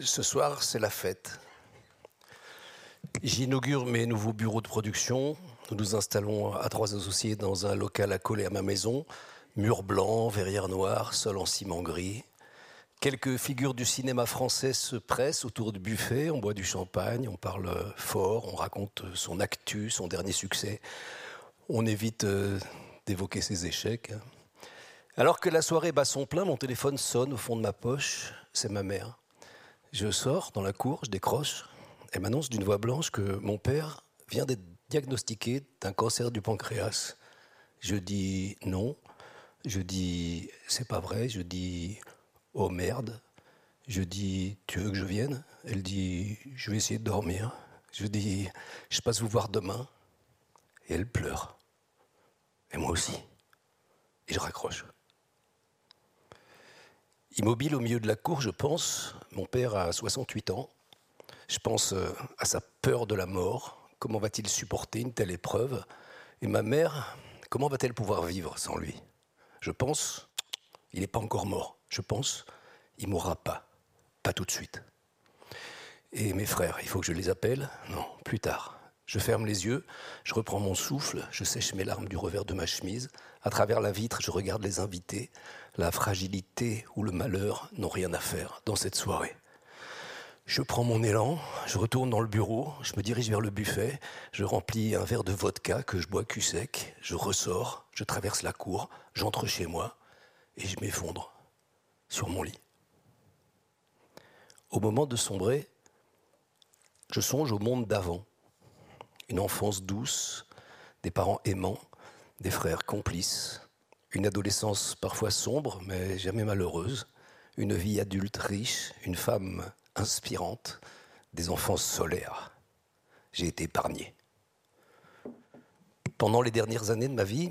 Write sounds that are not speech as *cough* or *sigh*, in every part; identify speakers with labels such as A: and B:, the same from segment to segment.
A: Ce soir, c'est la fête. J'inaugure mes nouveaux bureaux de production. Nous nous installons à trois associés dans un local accolé à ma maison. Mur blanc, verrière noire, sol en ciment gris. Quelques figures du cinéma français se pressent autour du buffet. On boit du champagne, on parle fort, on raconte son actu, son dernier succès. On évite euh, d'évoquer ses échecs. Alors que la soirée bat son plein, mon téléphone sonne au fond de ma poche. C'est ma mère. Je sors dans la cour, je décroche. Elle m'annonce d'une voix blanche que mon père vient d'être diagnostiqué d'un cancer du pancréas. Je dis non. Je dis c'est pas vrai. Je dis oh merde. Je dis tu veux que je vienne? Elle dit je vais essayer de dormir. Je dis je passe vous voir demain. Et elle pleure. Et moi aussi. Et je raccroche. Immobile au milieu de la cour, je pense, mon père a 68 ans, je pense euh, à sa peur de la mort, comment va-t-il supporter une telle épreuve, et ma mère, comment va-t-elle pouvoir vivre sans lui? Je pense, il n'est pas encore mort, je pense, il mourra pas, pas tout de suite. Et mes frères, il faut que je les appelle? Non, plus tard. Je ferme les yeux, je reprends mon souffle, je sèche mes larmes du revers de ma chemise. À travers la vitre, je regarde les invités la fragilité ou le malheur n'ont rien à faire dans cette soirée. Je prends mon élan, je retourne dans le bureau, je me dirige vers le buffet, je remplis un verre de vodka que je bois cul sec, je ressors, je traverse la cour, j'entre chez moi et je m'effondre sur mon lit. Au moment de sombrer, je songe au monde d'avant, une enfance douce, des parents aimants, des frères complices, une adolescence parfois sombre, mais jamais malheureuse, une vie adulte riche, une femme inspirante, des enfants solaires. J'ai été épargné. Pendant les dernières années de ma vie,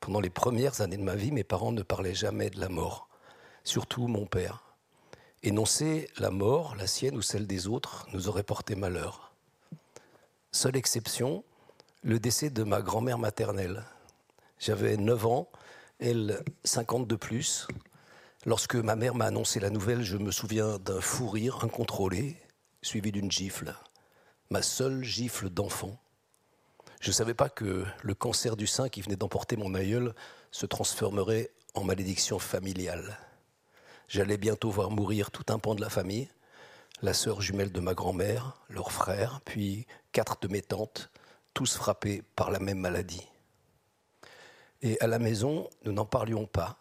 A: pendant les premières années de ma vie, mes parents ne parlaient jamais de la mort, surtout mon père. Énoncer la mort, la sienne ou celle des autres, nous aurait porté malheur. Seule exception, le décès de ma grand-mère maternelle. J'avais 9 ans elle 50 de plus. Lorsque ma mère m'a annoncé la nouvelle, je me souviens d'un fou rire incontrôlé, suivi d'une gifle, ma seule gifle d'enfant. Je ne savais pas que le cancer du sein qui venait d'emporter mon aïeul se transformerait en malédiction familiale. J'allais bientôt voir mourir tout un pan de la famille, la sœur jumelle de ma grand-mère, leur frère, puis quatre de mes tantes, tous frappés par la même maladie. Et à la maison, nous n'en parlions pas.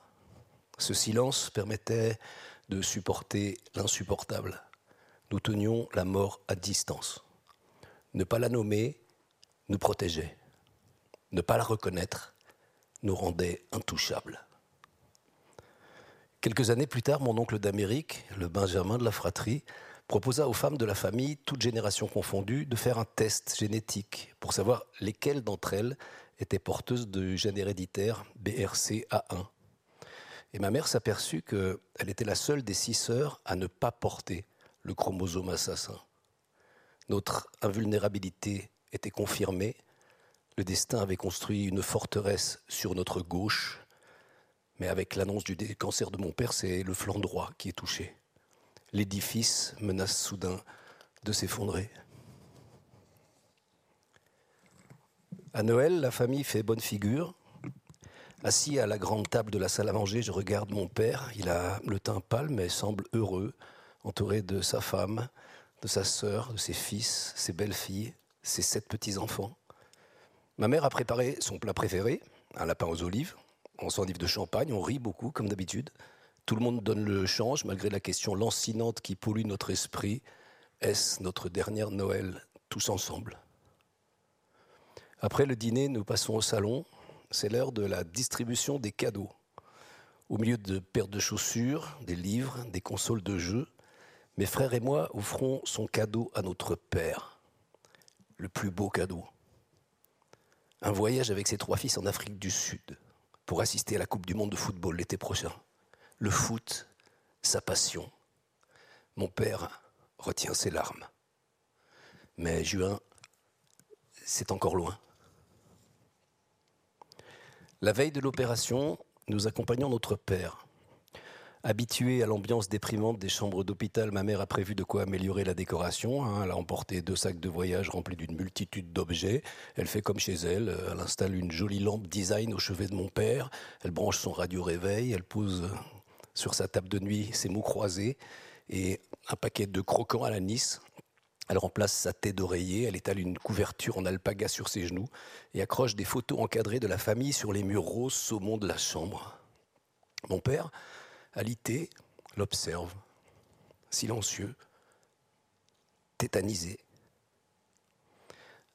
A: Ce silence permettait de supporter l'insupportable. Nous tenions la mort à distance. Ne pas la nommer nous protégeait. Ne pas la reconnaître nous rendait intouchables. Quelques années plus tard, mon oncle d'Amérique, le Benjamin de la fratrie, proposa aux femmes de la famille, toutes générations confondues, de faire un test génétique pour savoir lesquelles d'entre elles était porteuse de gène héréditaire BRCA1. Et ma mère s'aperçut qu'elle était la seule des six sœurs à ne pas porter le chromosome assassin. Notre invulnérabilité était confirmée. Le destin avait construit une forteresse sur notre gauche. Mais avec l'annonce du cancer de mon père, c'est le flanc droit qui est touché. L'édifice menace soudain de s'effondrer. À Noël, la famille fait bonne figure. Assis à la grande table de la salle à manger, je regarde mon père. Il a le teint pâle, mais semble heureux, entouré de sa femme, de sa sœur, de ses fils, ses belles-filles, ses sept petits-enfants. Ma mère a préparé son plat préféré, un lapin aux olives. On s'enivre de champagne, on rit beaucoup, comme d'habitude. Tout le monde donne le change, malgré la question lancinante qui pollue notre esprit. Est-ce notre dernière Noël tous ensemble? Après le dîner, nous passons au salon. C'est l'heure de la distribution des cadeaux. Au milieu de paires de chaussures, des livres, des consoles de jeux, mes frères et moi offrons son cadeau à notre père. Le plus beau cadeau. Un voyage avec ses trois fils en Afrique du Sud pour assister à la Coupe du Monde de football l'été prochain. Le foot, sa passion. Mon père retient ses larmes. Mais juin, c'est encore loin. La veille de l'opération, nous accompagnons notre père. Habituée à l'ambiance déprimante des chambres d'hôpital, ma mère a prévu de quoi améliorer la décoration. Hein. Elle a emporté deux sacs de voyage remplis d'une multitude d'objets. Elle fait comme chez elle. Elle installe une jolie lampe design au chevet de mon père. Elle branche son radio réveil. Elle pose sur sa table de nuit ses mots croisés et un paquet de croquants à la Nice. Elle remplace sa tête d'oreiller, elle étale une couverture en alpaga sur ses genoux et accroche des photos encadrées de la famille sur les murs roses saumon de la chambre. Mon père, Alité l'observe, silencieux, tétanisé.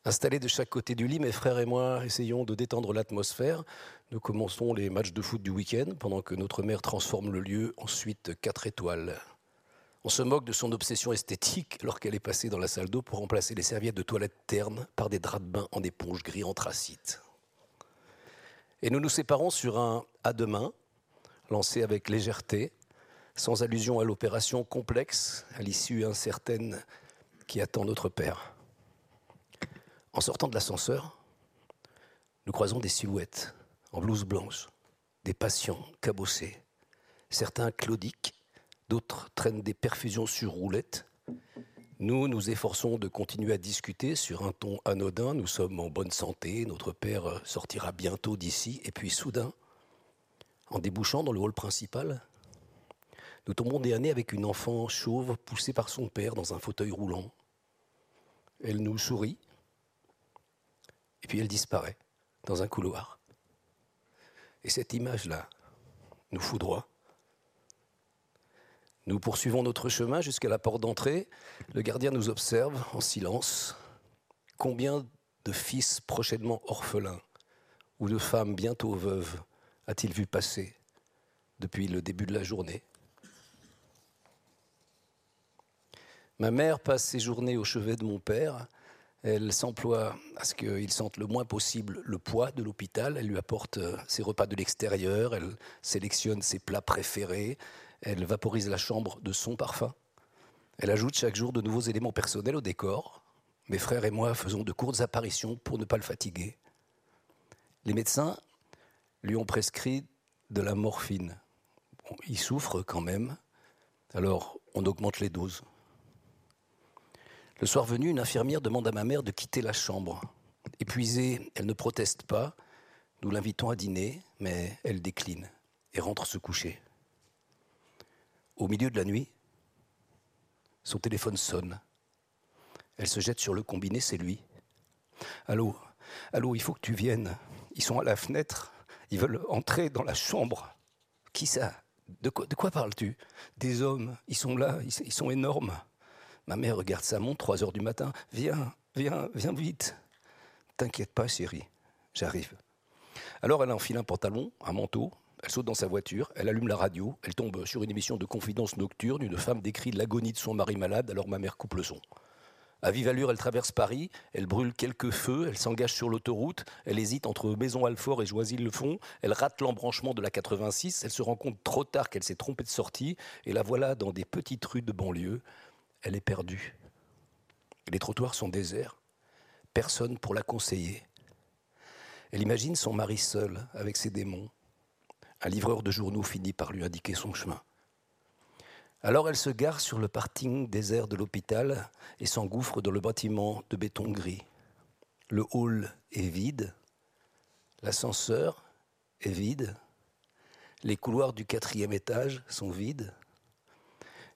A: Installés de chaque côté du lit, mes frères et moi essayons de détendre l'atmosphère. Nous commençons les matchs de foot du week-end pendant que notre mère transforme le lieu en suite quatre étoiles. On se moque de son obsession esthétique lorsqu'elle est passée dans la salle d'eau pour remplacer les serviettes de toilette ternes par des draps de bain en éponge gris anthracite. Et nous nous séparons sur un à demain lancé avec légèreté, sans allusion à l'opération complexe, à l'issue incertaine qui attend notre Père. En sortant de l'ascenseur, nous croisons des silhouettes en blouse blanche, des patients cabossés, certains claudiques, d'autres traînent des perfusions sur roulettes. Nous nous efforçons de continuer à discuter sur un ton anodin, nous sommes en bonne santé, notre Père sortira bientôt d'ici, et puis soudain, en débouchant dans le hall principal, nous tombons des années avec une enfant chauve poussée par son père dans un fauteuil roulant. Elle nous sourit, et puis elle disparaît dans un couloir. Et cette image-là nous foudroie. Nous poursuivons notre chemin jusqu'à la porte d'entrée. Le gardien nous observe en silence. Combien de fils prochainement orphelins ou de femmes bientôt veuves a-t-il vu passer depuis le début de la journée? Ma mère passe ses journées au chevet de mon père. Elle s'emploie à ce qu'il sente le moins possible le poids de l'hôpital. Elle lui apporte euh, ses repas de l'extérieur. Elle sélectionne ses plats préférés. Elle vaporise la chambre de son parfum. Elle ajoute chaque jour de nouveaux éléments personnels au décor. Mes frères et moi faisons de courtes apparitions pour ne pas le fatiguer. Les médecins lui ont prescrit de la morphine. il souffre quand même, alors on augmente les doses. Le soir venu, une infirmière demande à ma mère de quitter la chambre. Épuisée, elle ne proteste pas. Nous l'invitons à dîner, mais elle décline et rentre se coucher. Au milieu de la nuit, son téléphone sonne. Elle se jette sur le combiné, c'est lui. Allô, allô, il faut que tu viennes. Ils sont à la fenêtre. Ils veulent entrer dans la chambre. Qui ça? De quoi, parles-tu? Des hommes. Ils sont là. Ils, sont énormes. Ma mère regarde sa montre, 3 heures du matin. Viens, viens, viens vite. T'inquiète pas, chérie. J'arrive. Alors elle enfile un pantalon, un manteau, elle saute dans sa voiture, elle allume la radio, elle tombe sur une émission de confidence nocturne. Une femme décrit l'agonie de son mari malade, alors ma mère coupe le son. À vive allure, elle traverse Paris, elle brûle quelques feux, elle s'engage sur l'autoroute, elle hésite entre Maison-Alfort et Joisy-le-Fond, elle rate l'embranchement de la 86, elle se rend compte trop tard qu'elle s'est trompée de sortie, et la voilà dans des petites rues de banlieue. Elle est perdue. Les trottoirs sont déserts, personne pour la conseiller. Elle imagine son mari seul, avec ses démons. Un livreur de journaux finit par lui indiquer son chemin. Alors elle se gare sur le parking désert de l'hôpital et s'engouffre dans le bâtiment de béton gris. Le hall est vide, l'ascenseur est vide, les couloirs du quatrième étage sont vides.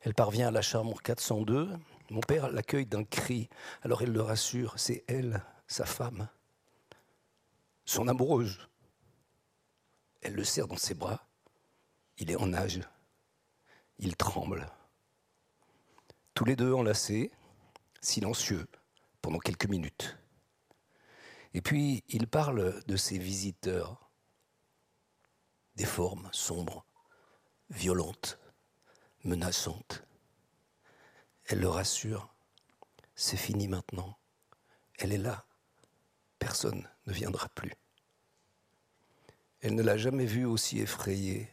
A: Elle parvient à la chambre 402. Mon père l'accueille d'un cri. Alors elle le rassure, c'est elle, sa femme, son amoureuse. Elle le serre dans ses bras. Il est en âge. Il tremble. Tous les deux enlacés, silencieux, pendant quelques minutes. Et puis, il parle de ses visiteurs, des formes sombres, violentes, menaçantes. Elle le rassure, c'est fini maintenant. Elle est là, personne ne viendra plus. Elle ne l'a jamais vu aussi effrayée,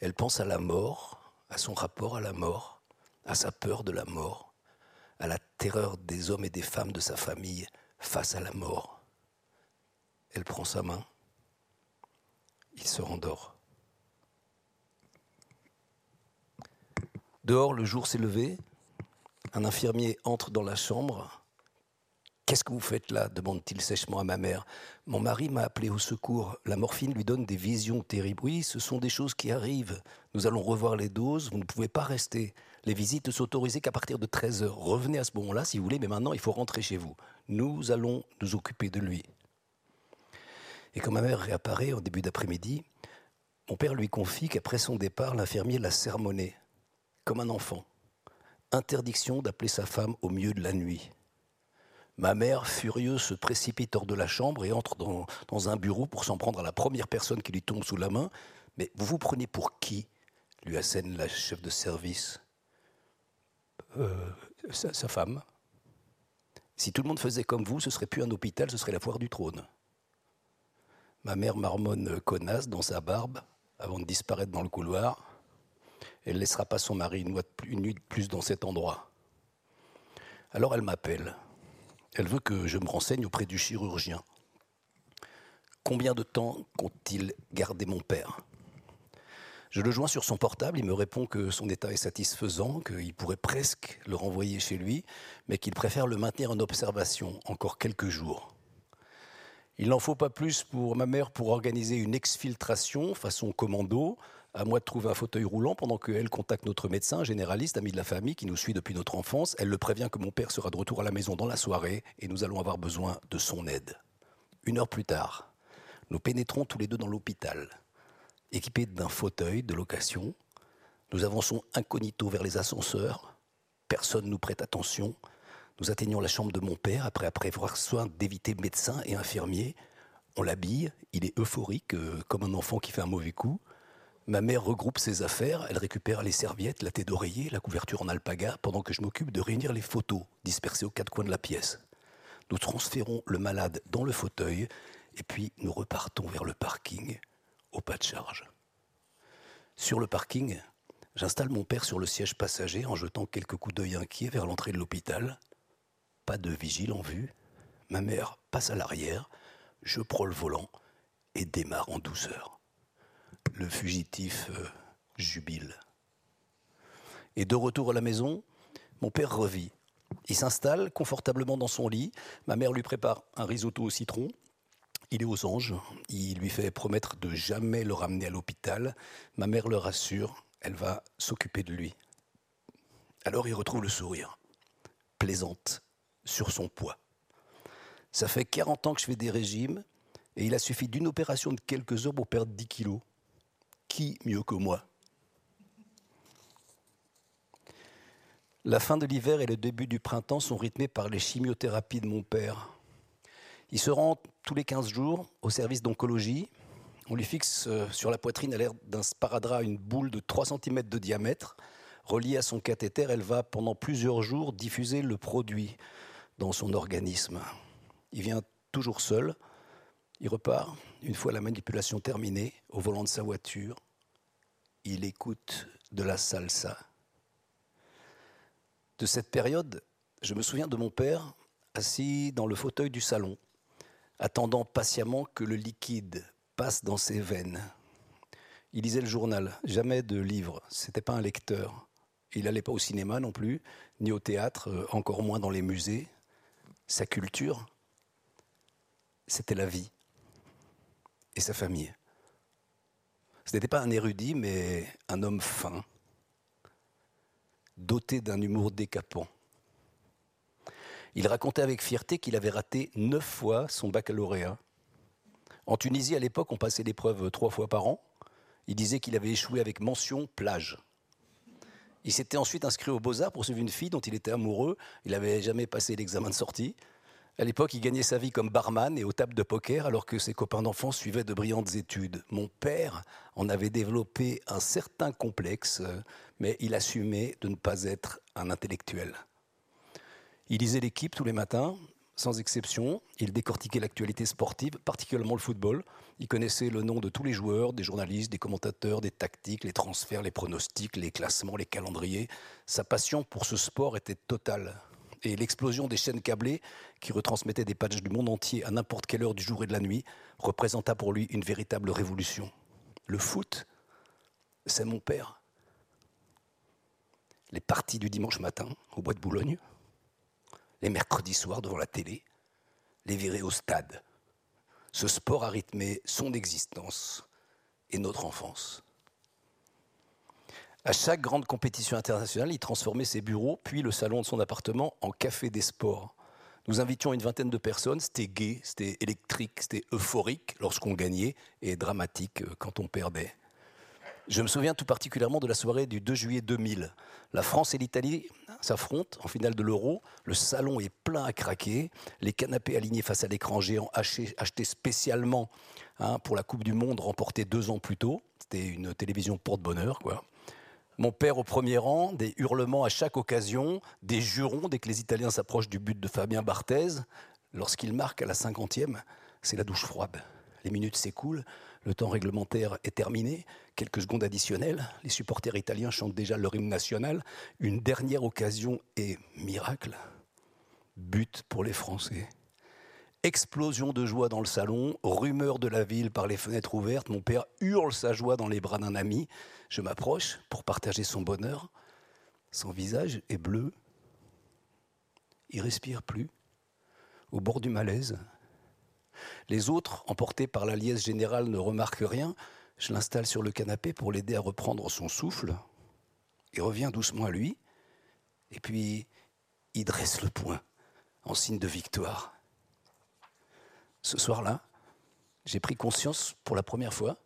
A: elle pense à la mort, à son rapport à la mort, à sa peur de la mort, à la terreur des hommes et des femmes de sa famille face à la mort. Elle prend sa main, il se rendort. Dehors, le jour s'est levé. Un infirmier entre dans la chambre. Qu'est-ce que vous faites là demande-t-il sèchement à ma mère. Mon mari m'a appelé au secours. La morphine lui donne des visions terribles. Oui, ce sont des choses qui arrivent. Nous allons revoir les doses. Vous ne pouvez pas rester. Les visites ne sont autorisées qu'à partir de 13 heures. Revenez à ce moment-là si vous voulez, mais maintenant il faut rentrer chez vous. Nous allons nous occuper de lui. Et quand ma mère réapparaît en début d'après-midi, mon père lui confie qu'après son départ, l'infirmier l'a sermonné, comme un enfant. Interdiction d'appeler sa femme au milieu de la nuit. Ma mère, furieuse, se précipite hors de la chambre et entre dans, un bureau pour s'en prendre à la première personne qui lui tombe sous la main. Mais vous vous prenez pour qui lui assène la chef de service? Euh, sa, femme. Si tout le monde faisait comme vous, ce serait plus un hôpital, ce serait la foire du trône. Ma mère marmonne connasse dans sa barbe avant de disparaître dans le couloir. Elle ne laissera pas son mari une nuit de plus dans cet endroit. Alors elle m'appelle. Elle veut que je me renseigne auprès du chirurgien. Combien de temps compte-t-il garder mon père? Je le joins sur son portable, il me répond que son état est satisfaisant, qu'il pourrait presque le renvoyer chez lui, mais qu'il préfère le maintenir en observation encore quelques jours. Il n'en faut pas plus pour ma mère pour organiser une exfiltration façon commando, à moi de trouver un fauteuil roulant pendant qu'elle contacte notre médecin généraliste, ami de la famille, qui nous suit depuis notre enfance. Elle le prévient que mon père sera de retour à la maison dans la soirée et nous allons avoir besoin de son aide. Une heure plus tard, nous pénétrons tous les deux dans l'hôpital. Équipés d'un fauteuil de location, nous avançons incognito vers les ascenseurs. Personne nous prête attention. Nous atteignons la chambre de mon père après avoir soin d'éviter médecins et infirmiers. On l'habille, il est euphorique, euh, comme un enfant qui fait un mauvais coup. Ma mère regroupe ses affaires, elle récupère les serviettes, la tête d'oreiller, la couverture en alpaga, pendant que je m'occupe de réunir les photos dispersées aux quatre coins de la pièce. Nous transférons le malade dans le fauteuil et puis nous repartons vers le parking au pas de charge. Sur le parking, j'installe mon père sur le siège passager en jetant quelques coups d'œil inquiets vers l'entrée de l'hôpital pas de vigile en vue. Ma mère passe à l'arrière, je prends le volant et démarre en douceur. Le fugitif euh, jubile. Et de retour à la maison, mon père revit. Il s'installe confortablement dans son lit. Ma mère lui prépare un risotto au citron. Il est aux anges. Il lui fait promettre de jamais le ramener à l'hôpital. Ma mère le rassure. Elle va s'occuper de lui. Alors il retrouve le sourire. Plaisante, sur son poids. Ça fait 40 ans que je fais des régimes et il a suffi d'une opération de quelques heures pour perdre 10 kilos. Qui mieux que moi? La fin de l'hiver et le début du printemps sont rythmés par les chimiothérapies de mon père. Il se rend tous les 15 jours au service d'oncologie. On lui fixe euh, sur la poitrine à l'air d'un sparadrap une boule de 3 cm de diamètre. Reliée à son cathéter, elle va pendant plusieurs jours diffuser le produit dans son organisme. Il vient toujours seul, il repart, une fois la manipulation terminée, au volant de sa voiture, il écoute de la salsa. De cette période, je me souviens de mon père assis dans le fauteuil du salon, attendant patiemment que le liquide passe dans ses veines. Il lisait le journal, jamais de livres, c'était pas un lecteur. Il n'allait pas au cinéma non plus, ni au théâtre, euh, encore moins dans les musées sa culture, c'était la vie et sa famille. Ce n'était pas un érudit, mais un homme fin, doté d'un humour décapant. Il racontait avec fierté qu'il avait raté neuf fois son baccalauréat. En Tunisie, à l'époque, on passait l'épreuve trois fois par an. Il disait qu'il avait échoué avec mention plage. Il s'était ensuite inscrit aux Beaux-Arts pour suivre une fille dont il était amoureux. Il n'avait jamais passé l'examen de sortie. À l'époque, il gagnait sa vie comme barman et aux tables de poker alors que ses copains d'enfance suivaient de brillantes études. Mon père en avait développé un certain complexe, mais il assumait de ne pas être un intellectuel. Il lisait l'équipe tous les matins, sans exception. Il décortiquait l'actualité sportive, particulièrement le football. Il connaissait le nom de tous les joueurs, des journalistes, des commentateurs, des tactiques, les transferts, les pronostics, les classements, les calendriers. Sa passion pour ce sport était totale. Et l'explosion des chaînes câblées, qui retransmettaient des pages du monde entier à n'importe quelle heure du jour et de la nuit, représenta pour lui une véritable révolution. Le foot, c'est mon père. les parties du dimanche matin au bois de Boulogne, les mercredis soirs devant la télé, les virées au stade. Ce sport a rythmé son existence et notre enfance. À chaque grande compétition internationale, il transformait ses bureaux, puis le salon de son appartement, en café des sports. Nous invitions une vingtaine de personnes, c'était gai, c'était électrique, c'était euphorique lorsqu'on gagnait et dramatique euh, quand on perdait. Je me souviens tout particulièrement de la soirée du 2 juillet 2000. La France et l'Italie s'affrontent en finale de l'Euro. Le salon est plein à craquer. Les canapés alignés face à l'écran géant achetés spécialement hein, pour la Coupe du Monde remportée deux ans plus tôt. C'était une télévision porte-bonheur, quoi. Mon père au premier rang, des hurlements à chaque occasion, des jurons dès que les Italiens s'approchent du but de Fabien Barthez. Lorsqu'il marque à la cinquantième, c'est la douche froide. Les minutes s'écoulent, le temps réglementaire est terminé, quelques secondes additionnelles, les supporters italiens chantent déjà leur hymne national. Une dernière occasion et miracle, but pour les Français. Explosion de joie dans le salon, rumeur de la ville par les fenêtres ouvertes. Mon père hurle sa joie dans les bras d'un ami. Je m'approche pour partager son bonheur. Son visage est bleu. Il respire plus, au bord du malaise. Les autres, emportés par la liesse générale, ne remarquent rien. Je l'installe sur le canapé pour l'aider à reprendre son souffle. Il revient doucement à lui. Et puis, il dresse le poing en signe de victoire ce soir-là, j'ai pris conscience pour la première fois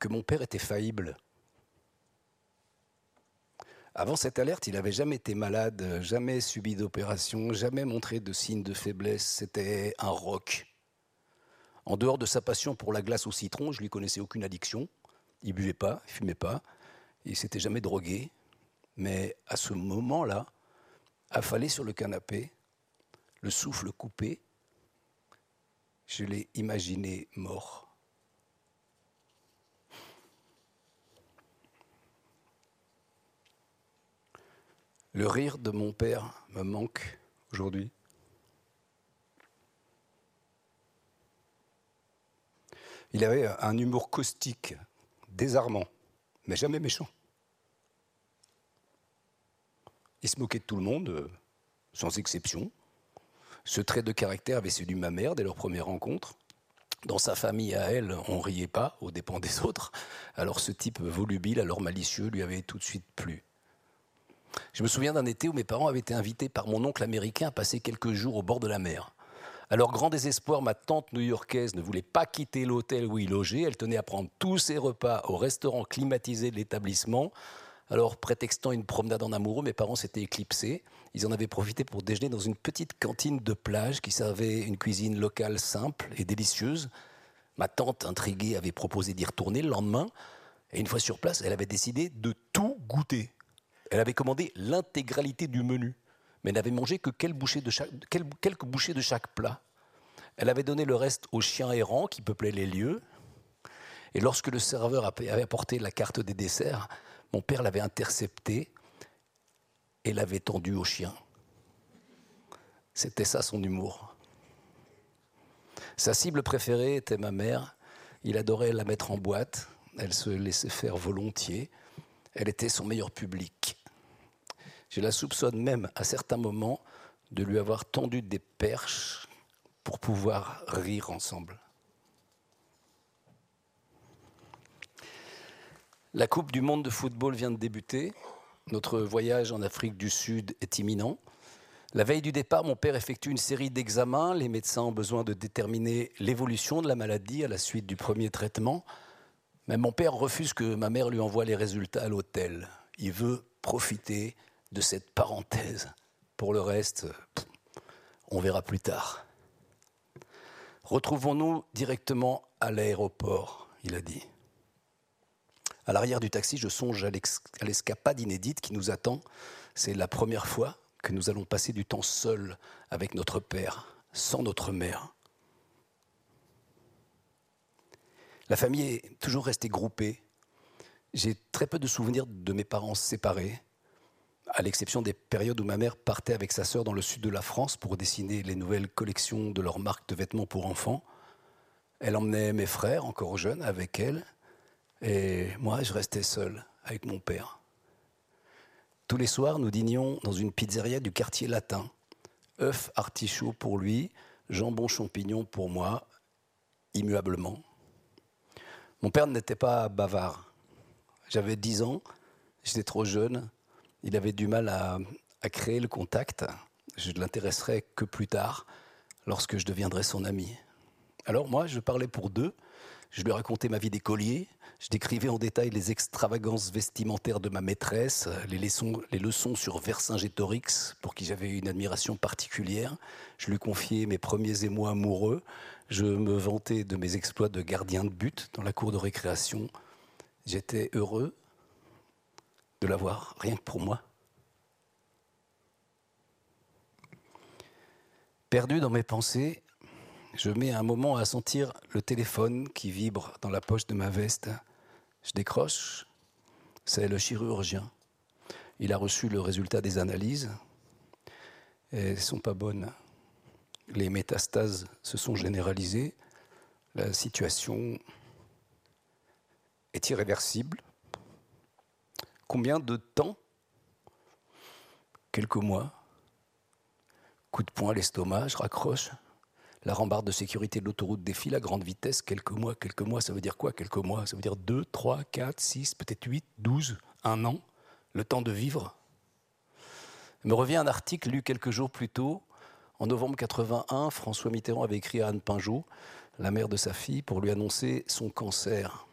A: que mon père était faillible. Avant cette alerte, il n'avait jamais été malade, jamais subi d'opération, jamais montré de signes de faiblesse. C'était un roc. En dehors de sa passion pour la glace au citron, je lui connaissais aucune addiction. Il buvait pas, il fumait pas, il s'était jamais drogué. Mais à ce moment-là, affalé sur le canapé, le souffle coupé, je l'ai imaginé mort. Le rire de mon père me manque aujourd'hui. Il avait un humour caustique, désarmant, mais jamais méchant. Il se moquait de tout le monde, euh, sans exception. Ce trait de caractère avait séduit ma mère dès leur première rencontre. Dans sa famille à elle, on riait pas aux dépens des autres. Alors ce type volubile, alors malicieux, lui avait tout de suite plu. Je me souviens d'un été où mes parents avaient été invités par mon oncle américain à passer quelques jours au bord de la mer. Leur grand désespoir, ma tante new-yorkaise ne voulait pas quitter l'hôtel où ils logeaient. Elle tenait à prendre tous ses repas au restaurant climatisé de l'établissement. Alors, prétextant une promenade en amoureux, mes parents s'étaient éclipsés. Ils en avaient profité pour déjeuner dans une petite cantine de plage qui servait une cuisine locale simple et délicieuse. Ma tante, intriguée, avait proposé d'y retourner le lendemain. Et une fois sur place, elle avait décidé de tout goûter. Elle avait commandé l'intégralité du menu, mais n'avait mangé que quelques bouchées, de chaque, plat. Elle avait donné le reste aux chiens errants qui peuplaient les lieux. Et lorsque le serveur avait apporté la carte des desserts, mon père l'avait intercepté et l'avait tendu au chien. C'était ça son humour. Sa cible préférée était ma mère. Il adorait la mettre en boîte. Elle se laissait faire volontiers. Elle était son meilleur public. Je la soupçonne même à certains moments de lui avoir tendu des perches pour pouvoir rire ensemble. La Coupe du monde de football vient de débuter. Notre voyage en Afrique du Sud est imminent. La veille du départ, mon père effectue une série d'examens. Les médecins ont besoin de déterminer l'évolution de la maladie à la suite du premier traitement. Mais mon père refuse que ma mère lui envoie les résultats à l'hôtel. Il veut profiter de cette parenthèse. Pour le reste, on verra plus tard. Retrouvons-nous directement à l'aéroport, il a dit. À l'arrière du taxi, je songe à l'escapade inédite qui nous attend. C'est la première fois que nous allons passer du temps seuls avec notre père, sans notre mère. La famille est toujours restée groupée. J'ai très peu de souvenirs de mes parents séparés, à l'exception des périodes où ma mère partait avec sa sœur dans le sud de la France pour dessiner les nouvelles collections de leurs marques de vêtements pour enfants. Elle emmenait mes frères, encore jeunes, avec elle. Et moi, je restais seul avec mon père. Tous les soirs, nous dînions dans une pizzeria du quartier latin. œufs artichaut pour lui, jambon champignon pour moi, immuablement. Mon père n'était pas bavard. J'avais 10 ans, j'étais trop jeune, il avait du mal à, à créer le contact. Je ne l'intéresserai que plus tard, lorsque je deviendrai son ami. Alors moi, je parlais pour deux, je lui racontais ma vie d'écolier, je décrivais en détail les extravagances vestimentaires de ma maîtresse, les leçons, les leçons sur Vercingétorix, pour qui j'avais une admiration particulière. Je lui confiais mes premiers émois amoureux. Je me vantais de mes exploits de gardien de but dans la cour de récréation. J'étais heureux de l'avoir, rien que pour moi. Perdu dans mes pensées, je mets un moment à sentir le téléphone qui vibre dans la poche de ma veste. Je décroche, c'est le chirurgien. Il a reçu le résultat des analyses elles ne sont pas bonnes. Les métastases se sont généralisées. La situation est irréversible. Combien de temps? Quelques mois. Coup de poing à l'estomac, raccroche. La rambarde de sécurité de l'autoroute défile à grande vitesse. Quelques mois, quelques mois, ça veut dire quoi Quelques mois, ça veut dire 2, 3, 4, 6, peut-être 8, 12, un an. Le temps de vivre? Il me revient un article lu quelques jours plus tôt. En novembre 81, François Mitterrand avait écrit à Anne Pinjot, la mère de sa fille, pour lui annoncer son cancer.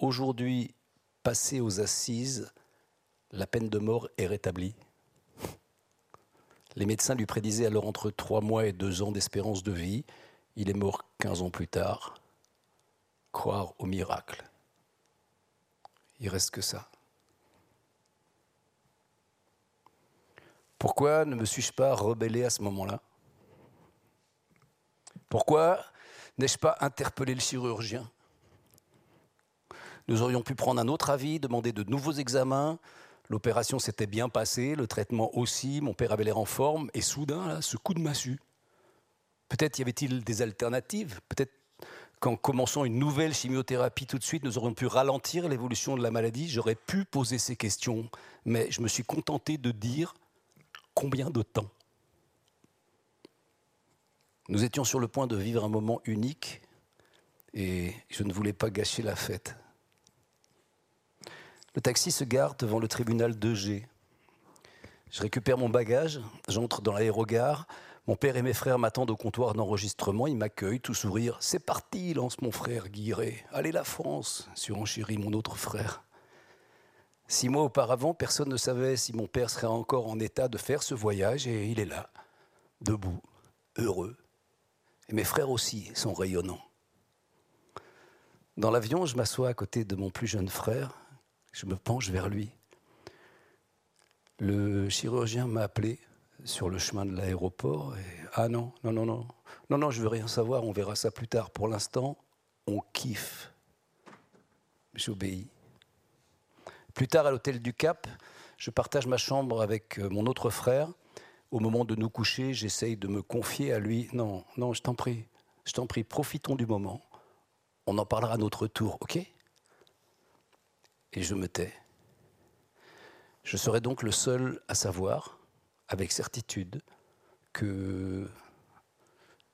A: Aujourd'hui, passé aux assises, la peine de mort est rétablie. Les médecins lui prédisaient alors entre trois mois et deux ans d'espérance de vie. Il est mort 15 ans plus tard. Croire au miracle. Il reste que ça. Pourquoi ne me suis-je pas rebellé à ce moment-là? Pourquoi n'ai-je pas interpellé le chirurgien? Nous aurions pu prendre un autre avis, demander de nouveaux examens, L'opération s'était bien passée, le traitement aussi, mon père avait l'air en forme, et soudain, ce coup de massue. Peut-être y avait-il des alternatives, peut-être qu'en commençant une nouvelle chimiothérapie tout de suite, nous aurions pu ralentir l'évolution de la maladie? J'aurais pu poser ces questions, mais je me suis contenté de dire combien de temps? Nous étions sur le point de vivre un moment unique et je ne voulais pas gâcher la fête. Le taxi se gare devant le tribunal 2G. Je récupère mon bagage, j'entre dans l'aérogare. Mon père et mes frères m'attendent au comptoir d'enregistrement. Ils m'accueillent, tout sourire. C'est parti, lance mon frère Guiré. Allez la France, surenchérit mon autre frère. Six mois auparavant, personne ne savait si mon père serait encore en état de faire ce voyage et il est là, debout, heureux. Et mes frères aussi sont rayonnants. Dans l'avion, je m'assois à côté de mon plus jeune frère, je me penche vers lui. Le chirurgien m'a appelé sur le chemin de l'aéroport. Ah non, non, non, non, non, non, je veux rien savoir, on verra ça plus tard. Pour l'instant, on kiffe. J'obéis. Plus tard, à l'hôtel du Cap, je partage ma chambre avec euh, mon autre frère. Au moment de nous coucher, j'essaye de me confier à lui. Non, non, je t'en prie, je t'en prie, profitons du moment. On en parlera à notre tour, ok? Et je me tais. Je serai donc le seul à savoir, avec certitude, que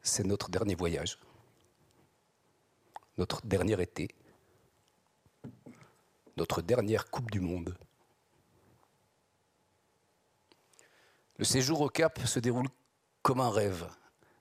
A: c'est notre dernier voyage, notre dernier été, notre dernière Coupe du Monde. Le séjour au Cap se déroule comme un rêve.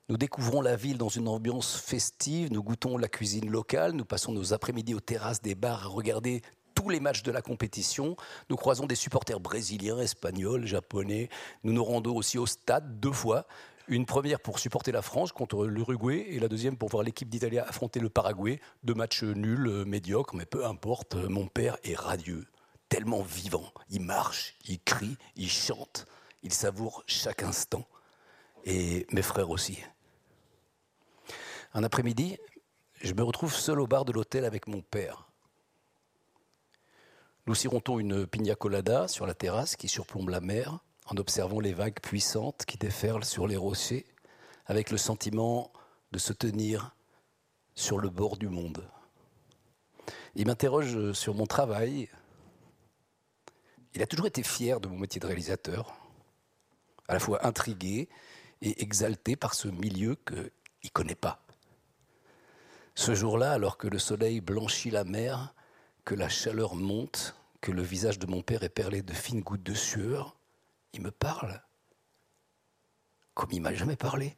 A: Nous découvrons la ville dans une ambiance festive, nous goûtons la cuisine locale, nous passons nos après-midi aux terrasses des bars à regarder tous les matchs de la compétition. Nous croisons des supporters brésiliens, espagnols, japonais. Nous nous rendons aussi au stade deux fois. Une première pour supporter la France contre l'Uruguay et la deuxième pour voir l'équipe d'Italie affronter le Paraguay. Deux matchs nuls, euh, médiocres, mais peu importe. Euh, mon père est radieux, tellement vivant. Il marche, il crie, il chante, il savoure chaque instant. Et mes frères aussi. Un après-midi, je me retrouve seul au bar de l'hôtel avec mon père. Nous sirotons une pina colada sur la terrasse qui surplombe la mer, en observant les vagues puissantes qui déferlent sur les rochers, avec le sentiment de se tenir sur le bord du monde? Il m'interroge sur mon travail. Il a toujours été fier de mon métier de réalisateur, à la fois intrigué et exalté par ce milieu qu'il ne connaît pas. Ce jour-là, alors que le soleil blanchit la mer, que la chaleur monte, que le visage de mon père est perlé de fines gouttes de sueur, il me parle comme il m'a jamais parlé.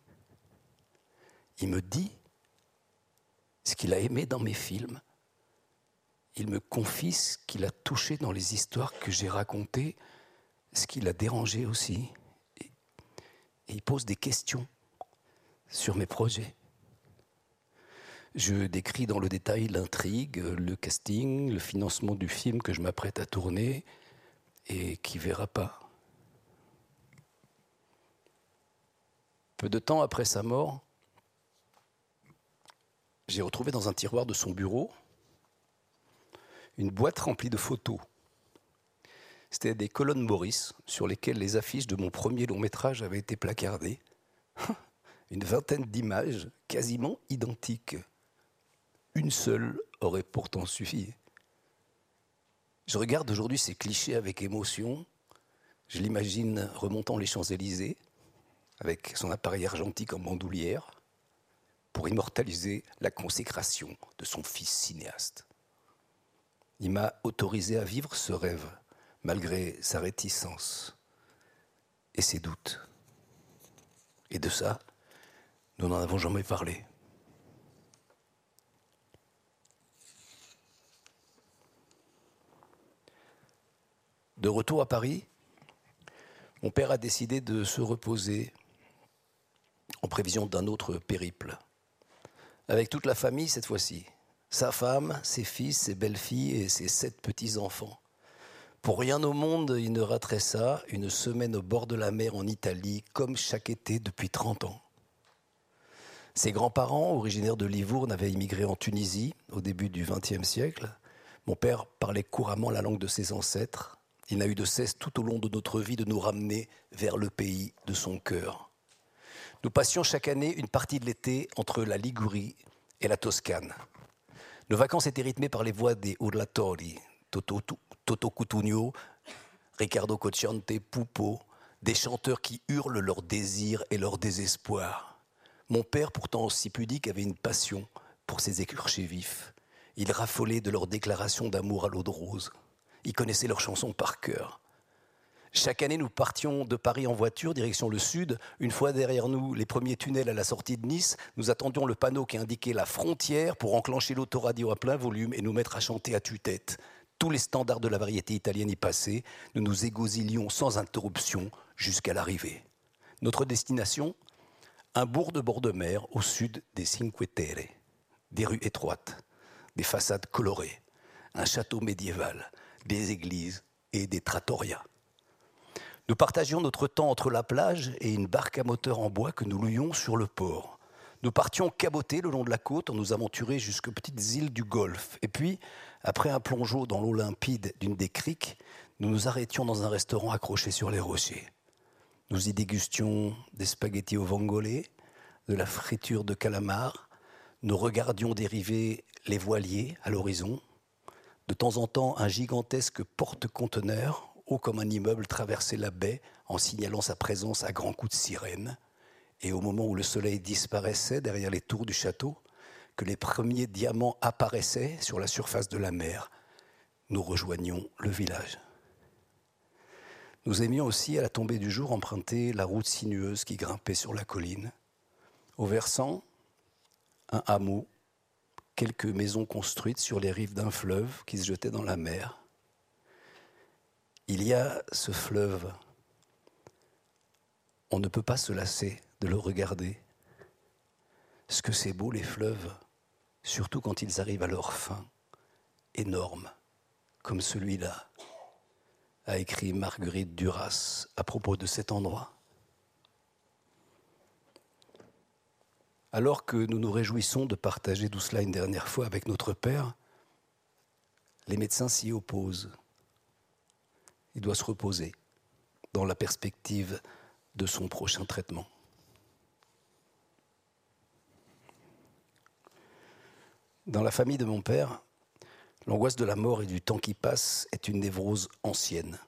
A: Il me dit ce qu'il a aimé dans mes films. Il me confie ce qu'il a touché dans les histoires que j'ai racontées, ce qui l'a dérangé aussi. Et, il pose des questions sur mes projets. Je décris dans le détail l'intrigue, le casting, le financement du film que je m'apprête à tourner et qui verra pas. Peu de temps après sa mort, j'ai retrouvé dans un tiroir de son bureau une boîte remplie de photos. C'était des colonnes Maurice sur lesquelles les affiches de mon premier long métrage avaient été placardées. *laughs* Une vingtaine d'images quasiment identiques. Une seule aurait pourtant suffi. Je regarde aujourd'hui ces clichés avec émotion. Je l'imagine remontant les Champs-Élysées avec son appareil argentique en bandoulière pour immortaliser la consécration de son fils cinéaste. Il m'a autorisé à vivre ce rêve, malgré sa réticence et ses doutes. Et de ça, nous n'en avons jamais parlé. De retour à Paris, mon père a décidé de se reposer en prévision d'un autre périple. Avec toute la famille cette fois-ci. Sa femme, ses fils, ses belles-filles et ses sept petits-enfants. Pour rien au monde, il ne raterait ça, une semaine au bord de la mer en Italie, comme chaque été depuis 30 ans. Ses grands-parents, originaires de Livourne, avaient immigré en Tunisie au début du XXe siècle. Mon père parlait couramment la langue de ses ancêtres. Il n'a eu de cesse tout au long de notre vie de nous ramener vers le pays de son cœur. Nous passions chaque année une partie de l'été entre la Ligurie et la Toscane. Nos vacances étaient rythmées par les voix des urlatori, Toto, Toto Cutugno, Riccardo Cocciante, Pupo, des chanteurs qui hurlent leur désir et leur désespoir. Mon père, pourtant aussi pudique, avait une passion pour ces écorchés vifs. Il raffolait de leurs déclarations d'amour à l'eau de rose. Il connaissait leurs chansons par cœur. Chaque année, nous partions de Paris en voiture, direction le sud. Une fois derrière nous, les premiers tunnels à la sortie de Nice, nous attendions le panneau qui indiquait la frontière pour enclencher l'autoradio à plein volume et nous mettre à chanter à tue-tête. Tous les standards de la variété italienne y passaient. Nous nous égosilions sans interruption jusqu'à l'arrivée. Notre destination Un bourg de bord de mer au sud des Cinque Terre. Des rues étroites, des façades colorées, un château médiéval, des églises et des trattorias. Nous partagions notre temps entre la plage et une barque à moteur en bois que nous louions sur le port. Nous partions caboter le long de la côte en nous aventurer jusqu'aux petites îles du Golfe. Et puis, après un plongeon dans l'eau limpide d'une des criques, nous nous arrêtions dans un restaurant accroché sur les rochers. Nous y dégustions des spaghettis au vongole, de la friture de calamar. Nous regardions dériver les voiliers à l'horizon. De temps en temps, un gigantesque porte-conteneur haut comme un immeuble, traversait la baie en signalant sa présence à grands coups de sirène. Et au moment où le soleil disparaissait derrière les tours du château, que les premiers diamants apparaissaient sur la surface de la mer, nous rejoignions le village. Nous aimions aussi, à la tombée du jour, emprunter la route sinueuse qui grimpait sur la colline. Au versant, un hameau, quelques maisons construites sur les rives d'un fleuve qui se jetait dans la mer il y a ce fleuve. On ne peut pas se lasser de le regarder. Ce que c'est beau les fleuves, surtout quand ils arrivent à leur fin, énorme, comme celui-là, a écrit Marguerite Duras à propos de cet endroit. Alors que nous nous réjouissons de partager tout cela une dernière fois avec notre Père, les médecins s'y opposent il doit se reposer dans la perspective de son prochain traitement. Dans la famille de mon père, l'angoisse de la mort et du temps qui passe est une névrose ancienne.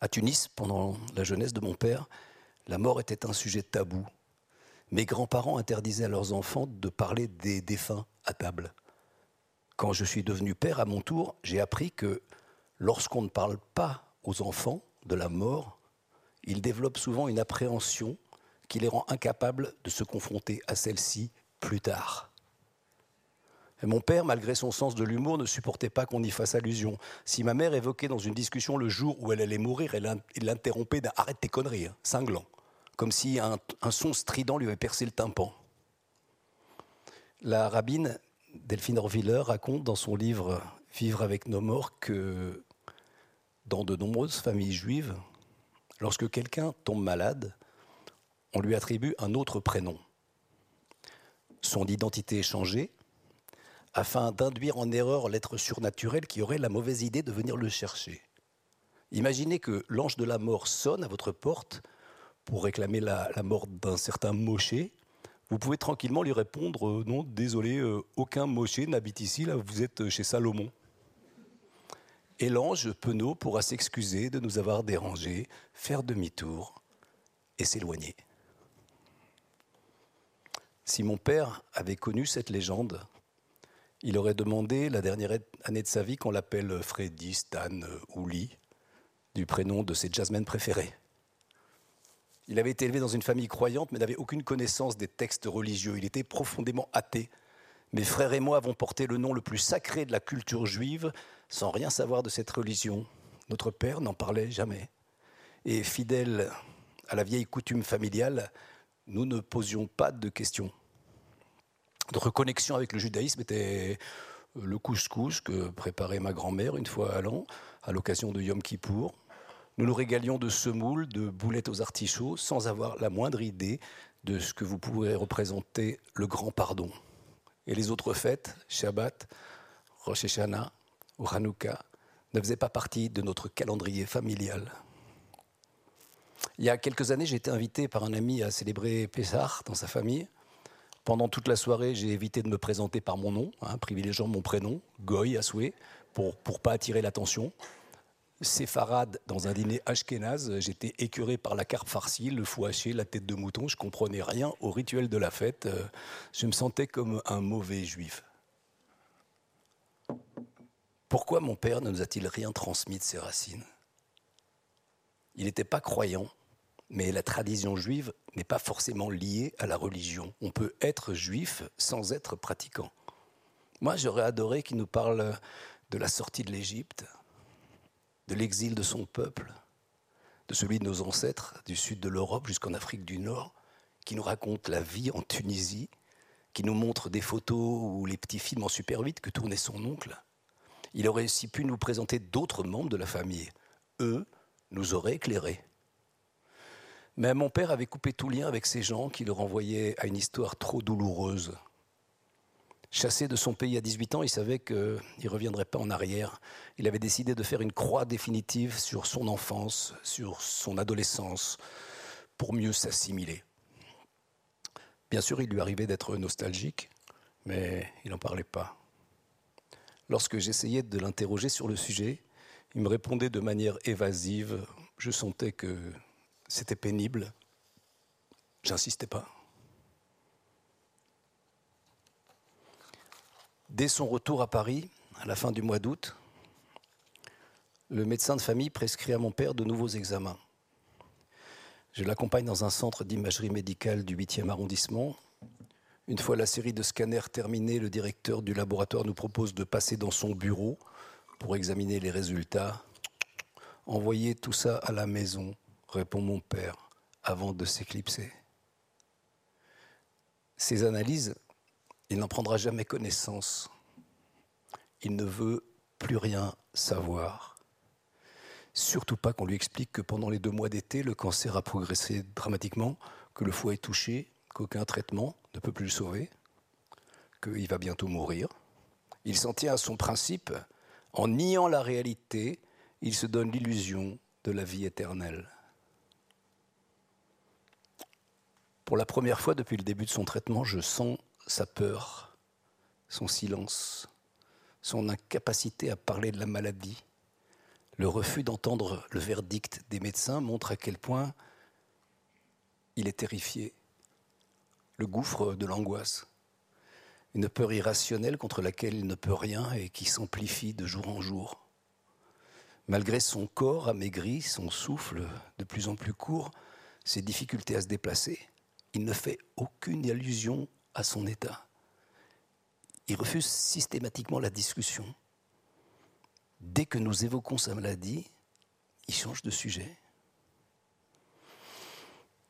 A: À Tunis, pendant la jeunesse de mon père, la mort était un sujet tabou. Mes grands-parents interdisaient à leurs enfants de parler des défunts à table. Quand je suis devenu père à mon tour, j'ai appris que lorsqu'on ne parle pas aux enfants de la mort, ils développent souvent une appréhension qui les rend incapables de se confronter à celle-ci plus tard. mon père, malgré son sens de l'humour, ne supportait pas qu'on y fasse allusion. Si ma mère évoquait dans une discussion le jour où elle allait mourir, il l'interrompait d'un arrête tes conneries, hein, cinglant, comme si un, son strident lui avait percé le tympan. La rabbine Delphine Orviller raconte dans son livre Vivre avec nos morts que dans de nombreuses familles juives, lorsque quelqu'un tombe malade, on lui attribue un autre prénom. Son identité est changée afin d'induire en erreur l'être surnaturel qui aurait la mauvaise idée de venir le chercher. Imaginez que l'ange de la mort sonne à votre porte pour réclamer la, mort d'un certain Mosché. Vous pouvez tranquillement lui répondre euh, Non, désolé, euh, aucun Mosché n'habite ici, là vous êtes chez Salomon. Et l'ange penaud pourra s'excuser de nous avoir dérangés, faire demi-tour et s'éloigner. Si mon père avait connu cette légende, il aurait demandé la dernière année de sa vie qu'on l'appelle Freddy, Stan ou Lee, du prénom de ses jazzmen préférés. Il avait été élevé dans une famille croyante, mais n'avait aucune connaissance des textes religieux. Il était profondément athée. Mes frères et moi avons porté le nom le plus sacré de la culture juive sans rien savoir de cette religion. Notre père n'en parlait jamais. Et fidèle à la vieille coutume familiale, nous ne posions pas de questions. Notre connexion avec le judaïsme était le couscous que préparait ma grand-mère une fois à l'an, à l'occasion de Yom Kippour. Nous nous régalions de semoules, de boulettes aux artichauts, sans avoir la moindre idée de ce que vous pourrez représenter le grand pardon. Et les autres fêtes, Shabbat, Rosh Hashanah ou Hanouka, ne faisaient pas partie de notre calendrier familial. Il y a quelques années, j'ai été invité par un ami à célébrer Pessah dans sa famille. Pendant toute la soirée, j'ai évité de me présenter par mon nom, hein, privilégiant mon prénom, Goy à souhait, pour ne pas attirer l'attention. Séfarade dans un dîner ashkénaze, j'étais écœuré par la carpe farcie, le fou haché, la tête de mouton, je comprenais rien au rituel de la fête, euh, je me sentais comme un mauvais juif. Pourquoi mon père ne nous a-t-il rien transmis de ses racines? Il n'était pas croyant, mais la tradition juive n'est pas forcément liée à la religion. On peut être juif sans être pratiquant. Moi, j'aurais adoré qu'il nous parle de la sortie de l'Égypte, de l'exil de son peuple, de celui de nos ancêtres du sud de l'Europe jusqu'en Afrique du Nord, qui nous raconte la vie en Tunisie, qui nous montre des photos ou les petits films en super 8 que tournait son oncle. Il aurait aussi pu nous présenter d'autres membres de la famille. Eux nous auraient éclairés. Mais mon père avait coupé tout lien avec ces gens qui le renvoyaient à une histoire trop douloureuse. Chassé de son pays à 18 ans, il savait qu'il ne reviendrait pas en arrière. Il avait décidé de faire une croix définitive sur son enfance, sur son adolescence, pour mieux s'assimiler. Bien sûr, il lui arrivait d'être nostalgique, mais il n'en parlait pas. Lorsque j'essayais de l'interroger sur le sujet, il me répondait de manière évasive. Je sentais que c'était pénible. J'insistais pas. Dès son retour à Paris, à la fin du mois d'août, le médecin de famille prescrit à mon père de nouveaux examens. Je l'accompagne dans un centre d'imagerie médicale du 8e arrondissement. Une fois la série de scanners terminée, le directeur du laboratoire nous propose de passer dans son bureau pour examiner les résultats. Envoyer tout ça à la maison répond mon père, avant de s'éclipser. Ces analyses, il n'en prendra jamais connaissance. Il ne veut plus rien savoir. Surtout pas qu'on lui explique que pendant les deux mois d'été, le cancer a progressé dramatiquement, que le foie est touché, qu'aucun traitement ne peut plus le sauver, qu'il va bientôt mourir. Il s'en tient à son principe. En niant la réalité, il se donne l'illusion de la vie éternelle. Pour la première fois depuis le début de son traitement, je sens sa peur, son silence, son incapacité à parler de la maladie, Le refus d'entendre le verdict des médecins montre à quel point il est terrifié. Le gouffre de l'angoisse. Une peur irrationnelle contre laquelle il ne peut rien et qui s'amplifie de jour en jour. Malgré son corps amaigri, son souffle de plus en plus court, ses difficultés à se déplacer, il ne fait aucune allusion à son état. Il refuse systématiquement la discussion. Dès que nous évoquons sa maladie, il change de sujet.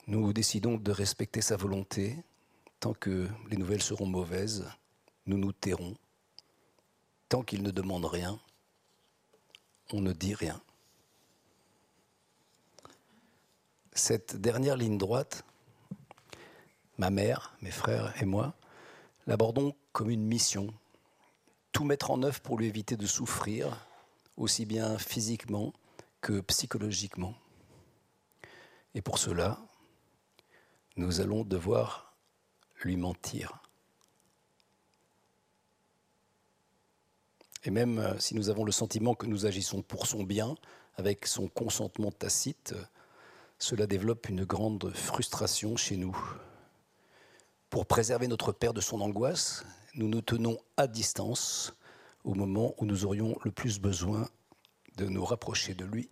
A: Nous décidons de respecter sa volonté. Tant que les nouvelles seront mauvaises, nous nous tairons. Tant qu'il ne demande rien, on ne dit rien. Cette dernière ligne droite, ma mère, mes frères et moi, l'abordons comme une mission. Tout mettre en œuvre pour lui éviter de souffrir, aussi bien physiquement que psychologiquement. Et pour cela, nous allons devoir lui mentir. Et même euh, si nous avons le sentiment que nous agissons pour son bien, avec son consentement tacite, cela développe une grande frustration chez nous. Pour préserver notre Père de son angoisse, nous nous tenons à distance au moment où nous aurions le plus besoin de nous rapprocher de lui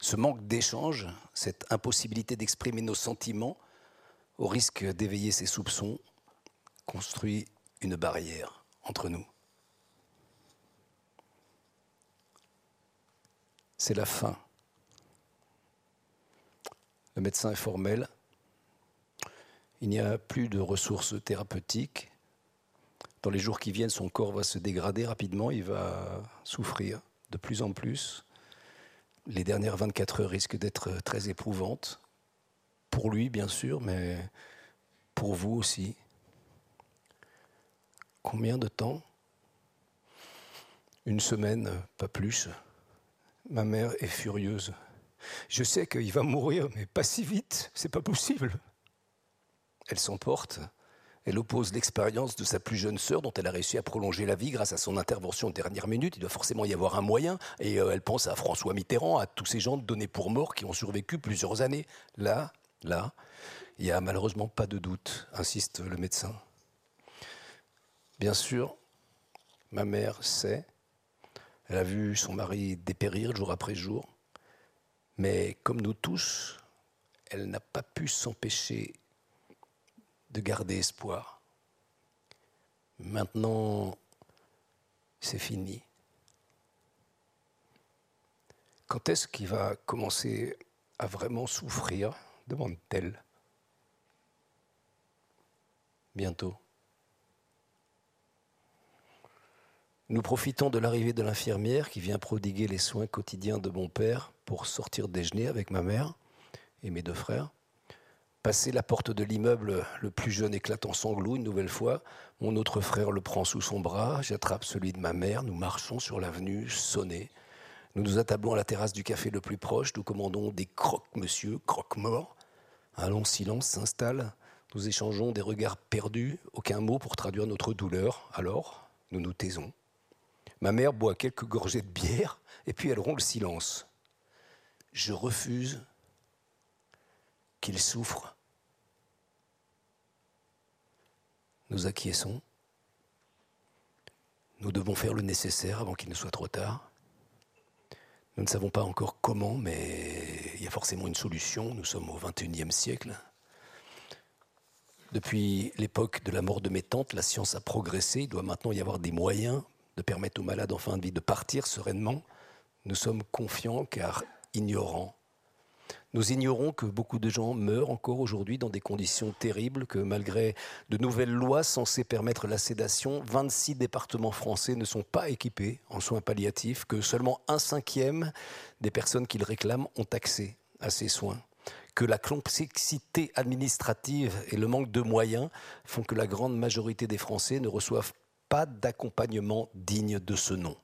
A: ce manque d'échange, cette impossibilité d'exprimer nos sentiments, au risque d'éveiller ses soupçons, construit une barrière entre nous. C'est la fin. Le médecin est formel. Il n'y a plus de ressources thérapeutiques. Dans les jours qui viennent, son corps va se dégrader rapidement, il va souffrir de plus en plus les dernières 24 heures risquent d'être très éprouvantes. Pour lui, bien sûr, mais pour vous aussi. Combien de temps? Une semaine, pas plus. Ma mère est furieuse. Je sais qu'il va mourir, mais pas si vite, c'est pas possible. Elle s'emporte elle oppose l'expérience de sa plus jeune sœur, dont elle a réussi à prolonger la vie grâce à son intervention de dernière minute. Il doit forcément y avoir un moyen. Et euh, elle pense à François Mitterrand, à tous ces gens donnés pour morts qui ont survécu plusieurs années. Là, là, il n'y a malheureusement pas de doute, insiste le médecin. Bien sûr, ma mère sait. Elle a vu son mari dépérir jour après jour. Mais comme nous tous, elle n'a pas pu s'empêcher de garder espoir. Maintenant, c'est fini. Quand est-ce qu'il va commencer à vraiment souffrir? demande-t-elle. Bientôt. Nous profitons de l'arrivée de l'infirmière qui vient prodiguer les soins quotidiens de mon père pour sortir déjeuner avec ma mère et mes deux frères. Passé la porte de l'immeuble, le plus jeune éclate en sanglots une nouvelle fois. Mon autre frère le prend sous son bras. J'attrape celui de ma mère. Nous marchons sur l'avenue, sonnée. Nous nous attablons à la terrasse du café le plus proche. Nous commandons des croques, monsieur, croque-morts. Un long silence s'installe. Nous échangeons des regards perdus, aucun mot pour traduire notre douleur. Alors, nous nous taisons. Ma mère boit quelques gorgées de bière et puis elle rompt le silence. Je refuse qu'il souffre. Nous acquiesçons. Nous devons faire le nécessaire avant qu'il ne soit trop tard. Nous ne savons pas encore comment, mais il y a forcément une solution. Nous sommes au XXIe siècle. Depuis l'époque de la mort de mes tantes, la science a progressé. Il doit maintenant y avoir des moyens de permettre aux malades en fin de vie de partir sereinement. Nous sommes confiants car ignorants nous ignorons que beaucoup de gens meurent encore aujourd'hui dans des conditions terribles, que malgré de nouvelles lois censées permettre la sédation, 26 départements français ne sont pas équipés en soins palliatifs, que seulement un cinquième des personnes qu'ils réclament ont accès à ces soins que la complexité administrative et le manque de moyens font que la grande majorité des Français ne reçoivent pas d'accompagnement digne de ce nom.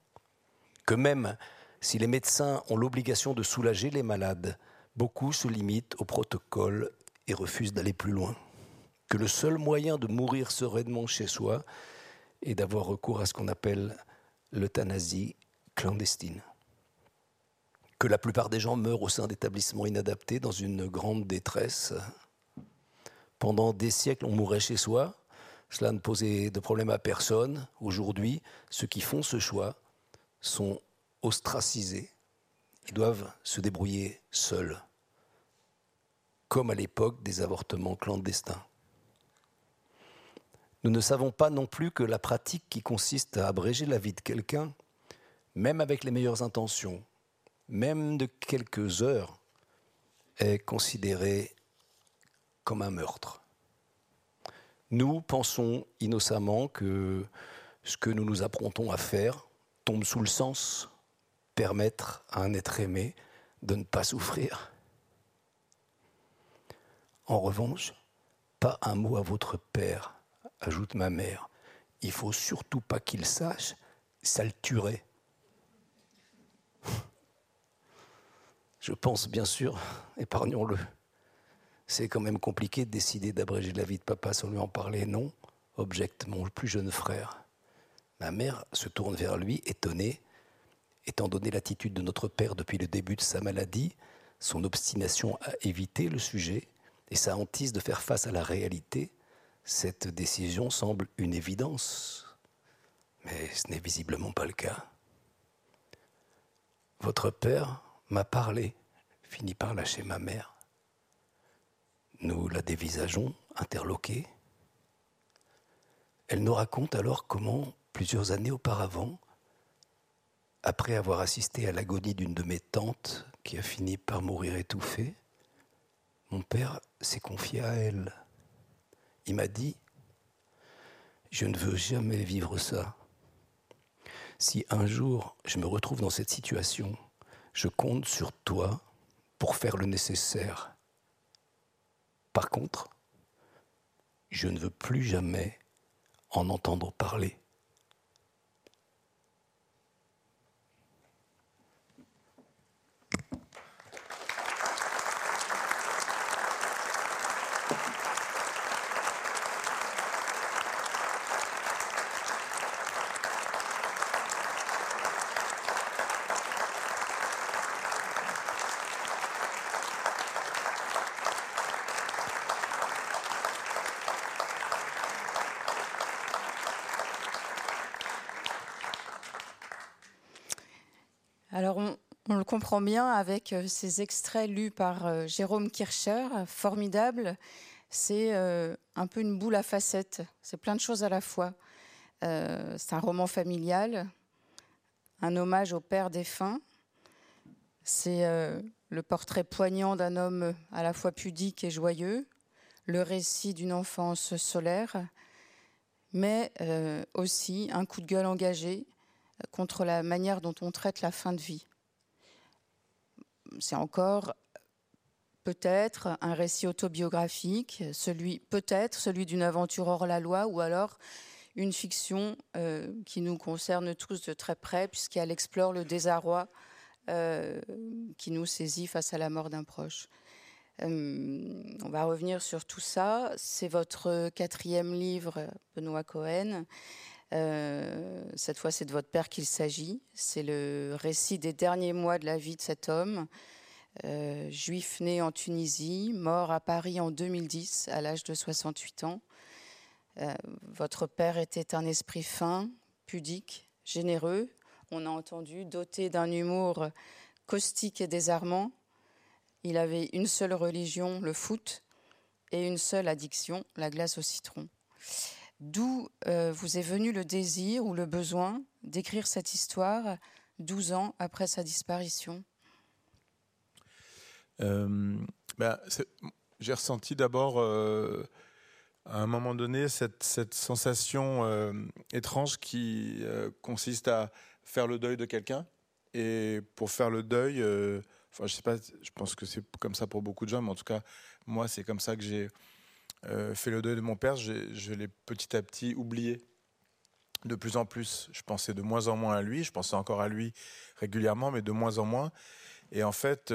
A: Que même si les médecins ont l'obligation de soulager les malades, beaucoup se limitent au protocole et refusent d'aller plus loin. Que le seul moyen de mourir sereinement chez soi est d'avoir recours à ce qu'on appelle l'euthanasie clandestine. que la plupart des gens meurent au sein d'établissements inadaptés dans une grande détresse. Pendant des siècles, on mourait chez soi. Cela ne posait de problème à personne. Aujourd'hui, ceux qui font ce choix sont ostracisés. Ils doivent se débrouiller seuls, comme à l'époque des avortements clandestins. Nous ne savons pas non plus que la pratique qui consiste à abréger la vie de quelqu'un, même avec les meilleures intentions, même de quelques heures, est considérée comme un meurtre. Nous pensons innocemment que ce que nous nous approntons à faire tombe sous le sens permettre à un être aimé de ne pas souffrir. En revanche, pas un mot à votre père ajoute ma mère. Il faut surtout pas qu'il sache, ça le tuerait. Je pense bien sûr, *laughs* épargnons-le. C'est quand même compliqué de décider d'abréger la vie de papa sans lui en parler, non objecte mon plus jeune frère. Ma mère se tourne vers lui, étonnée. Étant donné l'attitude de notre père depuis le début de sa maladie, son obstination à éviter le sujet et sa hantise de faire face à la réalité, cette décision semble une évidence, mais ce n'est visiblement pas le cas. Votre père m'a parlé, finit par lâcher ma mère. Nous la dévisageons, interloqués. Elle nous raconte alors comment, plusieurs années auparavant, après avoir assisté à l'agonie d'une de mes tantes qui a fini par mourir étouffée, mon père s'est confié à elle. Il m'a dit, je ne veux jamais vivre ça. Si un jour je me retrouve dans cette situation, je compte sur toi pour faire le nécessaire. Par contre, je ne veux plus jamais en entendre parler.
B: Comprend bien avec euh, ces extraits lus par euh, Jérôme Kircher, formidable. C'est euh, un peu une boule à facettes. C'est plein de choses à la fois. c'est un roman familial, un hommage au père défunt. C'est le portrait poignant d'un homme à la fois pudique et joyeux, le récit d'une enfance solaire, mais aussi un coup de gueule engagé contre la manière dont on traite la fin de vie c'est encore peut-être un récit autobiographique, peut-être celui d'une aventure hors la loi, ou alors une fiction euh, qui nous concerne tous de très près, puisqu'elle explore le désarroi euh, qui nous saisit face à la mort d'un proche. Euh, on va revenir sur tout ça. C'est votre quatrième livre, Benoît Cohen. Cette fois, c'est de votre père qu'il s'agit. C'est le récit des derniers mois de la vie de cet homme, euh, juif né en Tunisie, mort à Paris en 2010 à l'âge de 68 ans. Euh, votre père était un esprit fin, pudique, généreux. On a entendu, doté d'un humour caustique et désarmant. Il avait une seule religion, le foot, et une seule addiction, la glace au citron. D'où euh, vous est venu le désir ou le besoin d'écrire cette histoire 12 ans après sa disparition?
C: Euh, ben, J'ai ressenti d'abord euh, à un moment donné cette, cette sensation étrange qui consiste à faire le deuil de quelqu'un. Et pour faire le deuil, enfin je sais pas, je pense que c'est comme ça pour beaucoup de gens, mais en tout cas moi c'est comme ça que j'ai fait le deuil de mon père. Je l'ai petit à petit oublié de plus en plus. Je pensais de moins en moins à lui. Je pensais encore à lui régulièrement, mais de moins en moins. Et en fait,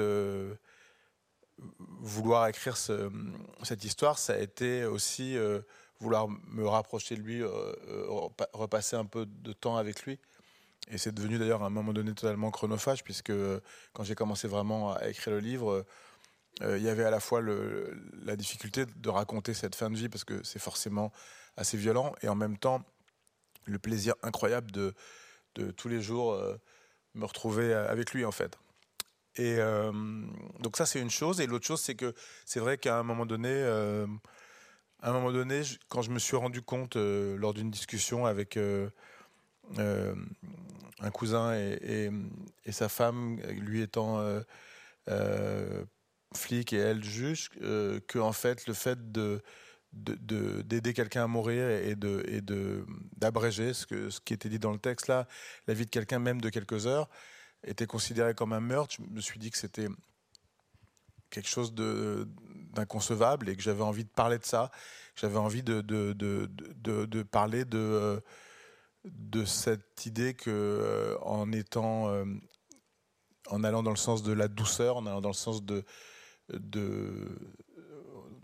C: vouloir écrire cette histoire, ça a été aussi euh, vouloir me rapprocher de lui, euh, euh, repasser un peu de temps avec lui. et c'est devenu d'ailleurs à un moment donné totalement chronophage, puisque quand j'ai commencé vraiment à écrire le livre, il y avait à la fois la difficulté de raconter cette fin de vie, parce que c'est forcément assez violent, et en même temps le plaisir incroyable de, tous les jours me retrouver avec lui en fait. Et donc ça c'est une chose, et l'autre chose c'est que c'est vrai qu'à un moment donné, à un moment donné, quand je me suis rendu compte lors d'une discussion avec euh, un cousin et, sa femme, lui étant euh, euh, flic et elle juge, que en fait le fait de d'aider quelqu'un à mourir et de d'abréger ce qui était dit dans le texte là la vie de quelqu'un même de quelques heures était considéré comme un meurtre. Je me suis dit que c'était quelque chose d'inconcevable et que j'avais envie de parler de ça. J'avais envie de, de, parler de de cette idée que euh, en étant euh, en allant dans le sens de la douceur, en allant dans le sens de, de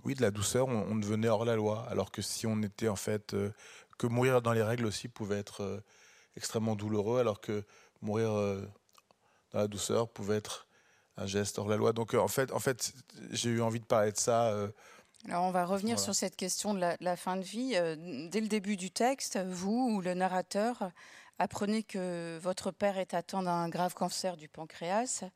C: oui de la douceur, on, devenait hors la loi. Alors que si on était en fait euh, que mourir dans les règles aussi pouvait être extrêmement douloureux, alors que mourir dans la douceur pouvait être un geste hors la loi. Donc en fait, en fait, j'ai eu envie de parler de ça
B: alors on va revenir sur cette question de la, fin de vie. Euh, dès le début du texte, vous ou le narrateur apprenez que votre père est atteint d'un grave cancer du pancréas euh,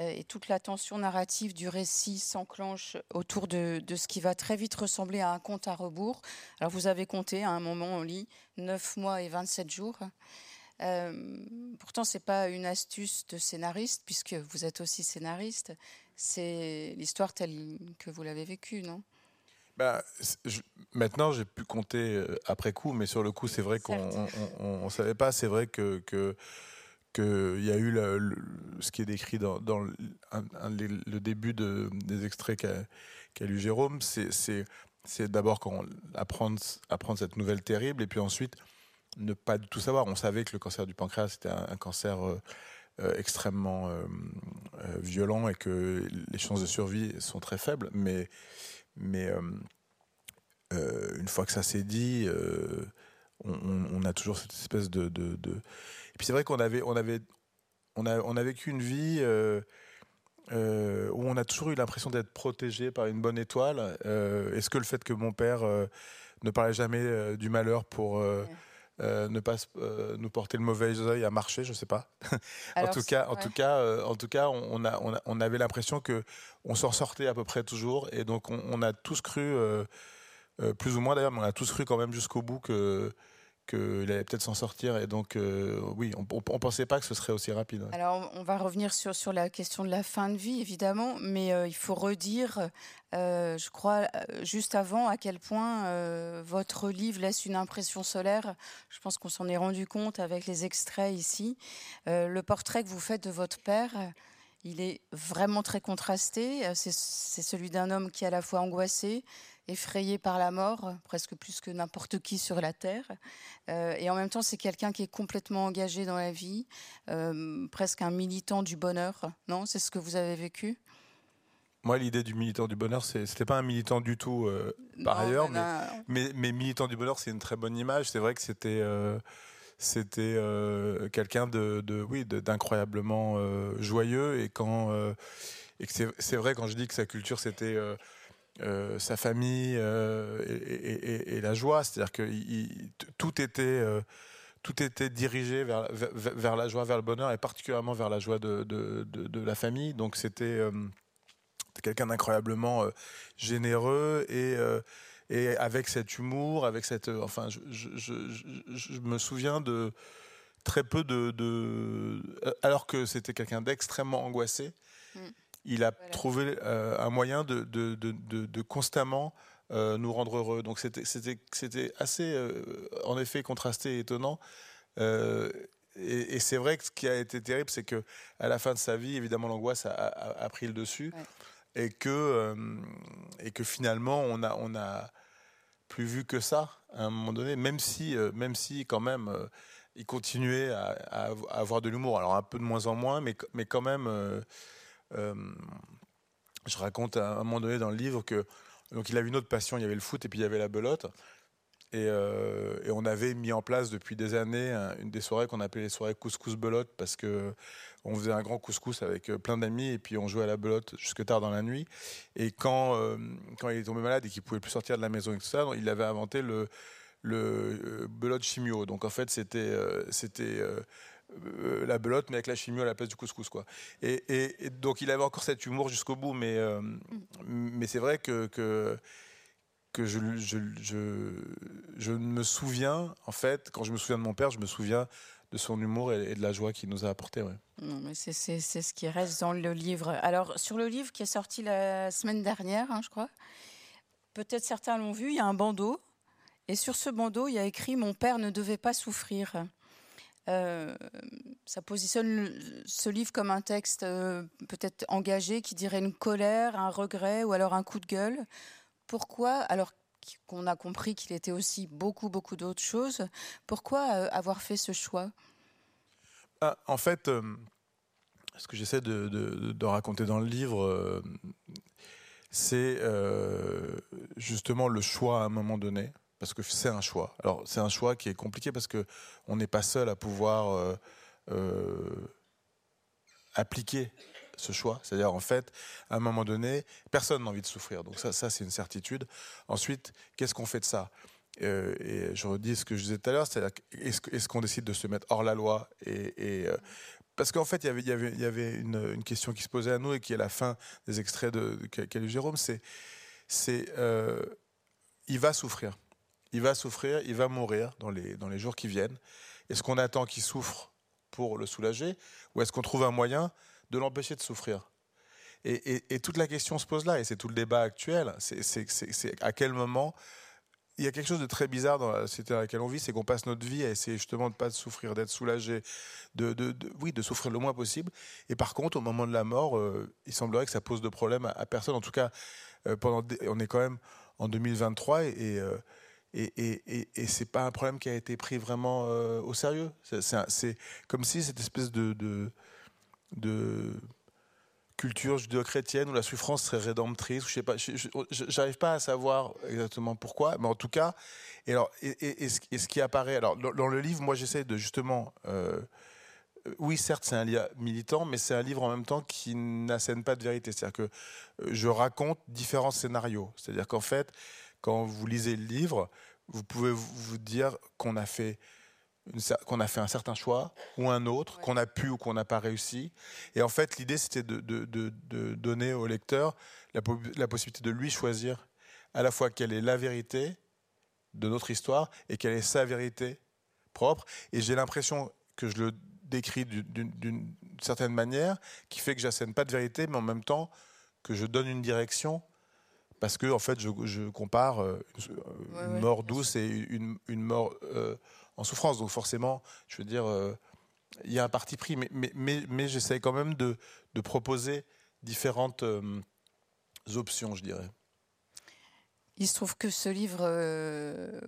B: et toute la tension narrative du récit s'enclenche autour de, ce qui va très vite ressembler à un compte à rebours. Alors vous avez compté à un moment on lit 9 mois et 27 jours. Euh, pourtant, ce n'est pas une astuce de scénariste, puisque vous êtes aussi scénariste. C'est l'histoire telle que vous l'avez vécue, non?
C: Bah, maintenant, j'ai pu compter euh, après coup, mais sur le coup, c'est vrai qu'on ne savait pas. C'est vrai que, que qu'il y a eu ce qui est décrit dans, le, début de, des extraits qu'a lu Jérôme, c'est d'abord apprendre, cette nouvelle terrible et puis ensuite ne pas tout savoir. On savait que le cancer du pancréas c'était un, cancer euh, euh, extrêmement violent et que les chances de survie sont très faibles, mais euh, euh, une fois que ça s'est dit, euh, on, a toujours cette espèce de. Puis c'est vrai qu'on avait, on avait, on a, on a vécu une vie. où on a toujours eu l'impression d'être protégé par une bonne étoile. Est-ce que le fait que mon père ne parlait jamais du malheur pour euh, ne pas euh, nous porter le mauvais œil à marcher, je sais pas. *laughs* en tout cas, en tout cas, euh, en tout cas, on, a, on, avait l'impression que on s'en sortait à peu près toujours, et donc on, a tous cru, plus ou moins d'ailleurs, mais on a tous cru quand même jusqu'au bout que qu'il allait peut-être s'en sortir. Et donc, oui, on ne pensait pas que ce serait aussi rapide.
B: Alors, on va revenir sur, sur la question de la fin de vie, évidemment, mais il faut redire euh, je crois euh, juste avant à quel point euh, votre livre laisse une impression solaire. Je pense qu'on s'en est rendu compte avec les extraits ici. le portrait que vous faites de votre père, il est vraiment très contrasté. C'est celui d'un homme qui est à la fois angoissé, effrayé par la mort, presque plus que n'importe qui sur la terre. et en même temps, c'est quelqu'un qui est complètement engagé dans la vie, presque un militant du bonheur. Non, c'est ce que vous avez vécu?
C: Moi, l'idée du militant du bonheur, c'était pas un militant du tout euh, par ailleurs, mais, mais, militant du bonheur, c'est une très bonne image. C'est vrai que c'était euh, c'était euh, quelqu'un de, de, oui d'incroyablement joyeux et quand et c'est vrai quand je dis que sa culture c'était sa famille et, et, la joie, c'est-à-dire que tout était tout était dirigé vers, vers, la joie, vers le bonheur et particulièrement vers la joie de, de, la famille. Donc c'était quelqu'un d'incroyablement euh, généreux et euh, et avec cet humour, avec cette, euh, enfin, je, je, je, me souviens de très peu de, de alors que c'était quelqu'un d'extrêmement angoissé, mm. Il a trouvé un moyen de, de, de constamment nous rendre heureux. Donc c'était assez, en effet, contrasté et étonnant. et, c'est vrai que ce qui a été terrible, c'est que à la fin de sa vie, évidemment, l'angoisse a, a, pris le dessus et que, euh, et que finalement, on a, on a plus vu que ça à un moment donné, même si, euh, même si quand même, euh, il continuait à, avoir de l'humour. Alors un peu de moins en moins, mais, mais quand même, je raconte à un moment donné dans le livre que donc il avait une autre passion, il y avait le foot et puis il y avait la belote.
A: Et, et, on avait mis en place depuis des années une des soirées qu'on appelait les soirées couscous belote parce que on faisait un grand couscous avec plein d'amis et puis on jouait à la belote jusque tard dans la nuit. Et quand, quand il est tombé malade et qu'il pouvait plus sortir de la maison et tout ça, il avait inventé le, le belote chimio. Donc en fait, c'était c'était euh, la belote, mais avec la chimio à la place du couscous. Quoi. Et, donc il avait encore cet humour jusqu'au bout, mais, euh, mais c'est vrai que, que, que je, je, je, me souviens, en fait, quand je me souviens de mon père, je me souviens de son humour et, de la joie qu'il nous a apporté. Ouais.
B: Non, mais c'est, ce qui reste dans le livre. Alors, sur le livre qui est sorti la semaine dernière, hein, je crois, peut-être certains l'ont vu, il y a un bandeau. Et sur ce bandeau, il y a écrit Mon père ne devait pas souffrir. Euh, ça positionne ce livre comme un texte euh, peut-être engagé qui dirait une colère, un regret ou alors un coup de gueule. Pourquoi, alors qu'on a compris qu'il était aussi beaucoup, beaucoup d'autres choses, pourquoi euh, avoir fait ce choix?
A: Ah, En fait, ce que j'essaie de, de, raconter dans le livre, c'est justement le choix à un moment donné parce que c'est un choix. Alors c'est un choix qui est compliqué parce que on n'est pas seul à pouvoir euh, euh, appliquer ce choix. C'est-à-dire en fait, à un moment donné, personne n'a envie de souffrir. Donc ça, ça c'est une certitude. Ensuite, qu'est-ce qu'on fait de ça? Euh, Et je redis ce que je disais tout à l'heure, c'est-à-dire est-ce qu'on décide de se mettre hors la loi et, parce qu'en fait, il y avait, une, question qui se posait à nous et qui est la fin des extraits de, qu'a lu Jérôme, c'est, c'est il va souffrir il va souffrir, il va mourir dans les, dans les jours qui viennent. Est-ce qu'on attend qu'il souffre pour le soulager ou est-ce qu'on trouve un moyen de l'empêcher de souffrir? Et, toute la question se pose là, et c'est tout le débat actuel. C'est à quel moment. Il y a quelque chose de très bizarre dans la société dans laquelle on vit, c'est qu'on passe notre vie à essayer justement de ne pas souffrir, d'être soulagé, de, de, oui, de souffrir le moins possible. Et par contre, au moment de la mort, euh, il semblerait que ça pose de problème à, personne. En tout cas, euh, pendant, on est quand même en 2023 et, et, et, et, c'est pas un problème qui a été pris vraiment euh, au sérieux. C'est comme si cette espèce de, de, de culture judéo-chrétienne où la souffrance serait rédemptrice. Je sais pas, pas à savoir exactement pourquoi, mais en tout cas, et alors, et, ce, qui apparaît, alors dans, le livre, moi j'essaie de justement, euh, oui, certes, c'est un livre militant, mais c'est un livre en même temps qui n'assène pas de vérité. C'est-à-dire que euh, je raconte différents scénarios. C'est-à-dire qu'en fait, quand vous lisez le livre, vous pouvez vous dire qu'on a fait qu'on a fait un certain choix ou un autre, qu'on a pu ou qu'on n'a pas réussi. Et en fait, l'idée, c'était de, de, donner au lecteur la, la, possibilité de lui choisir à la fois quelle est la vérité de notre histoire et quelle est sa vérité propre. Et j'ai l'impression que je le décris d'une certaine manière qui fait que j'assène pas de vérité, mais en même temps que je donne une direction parce que en fait, je, compare euh, une mort douce et une, mort euh, en souffrance. Donc forcément, je veux dire, euh, il y a un parti pris, mais, mais, mais, j'essaie quand même de, de, proposer différentes options, je dirais.
B: Il se trouve que ce livre,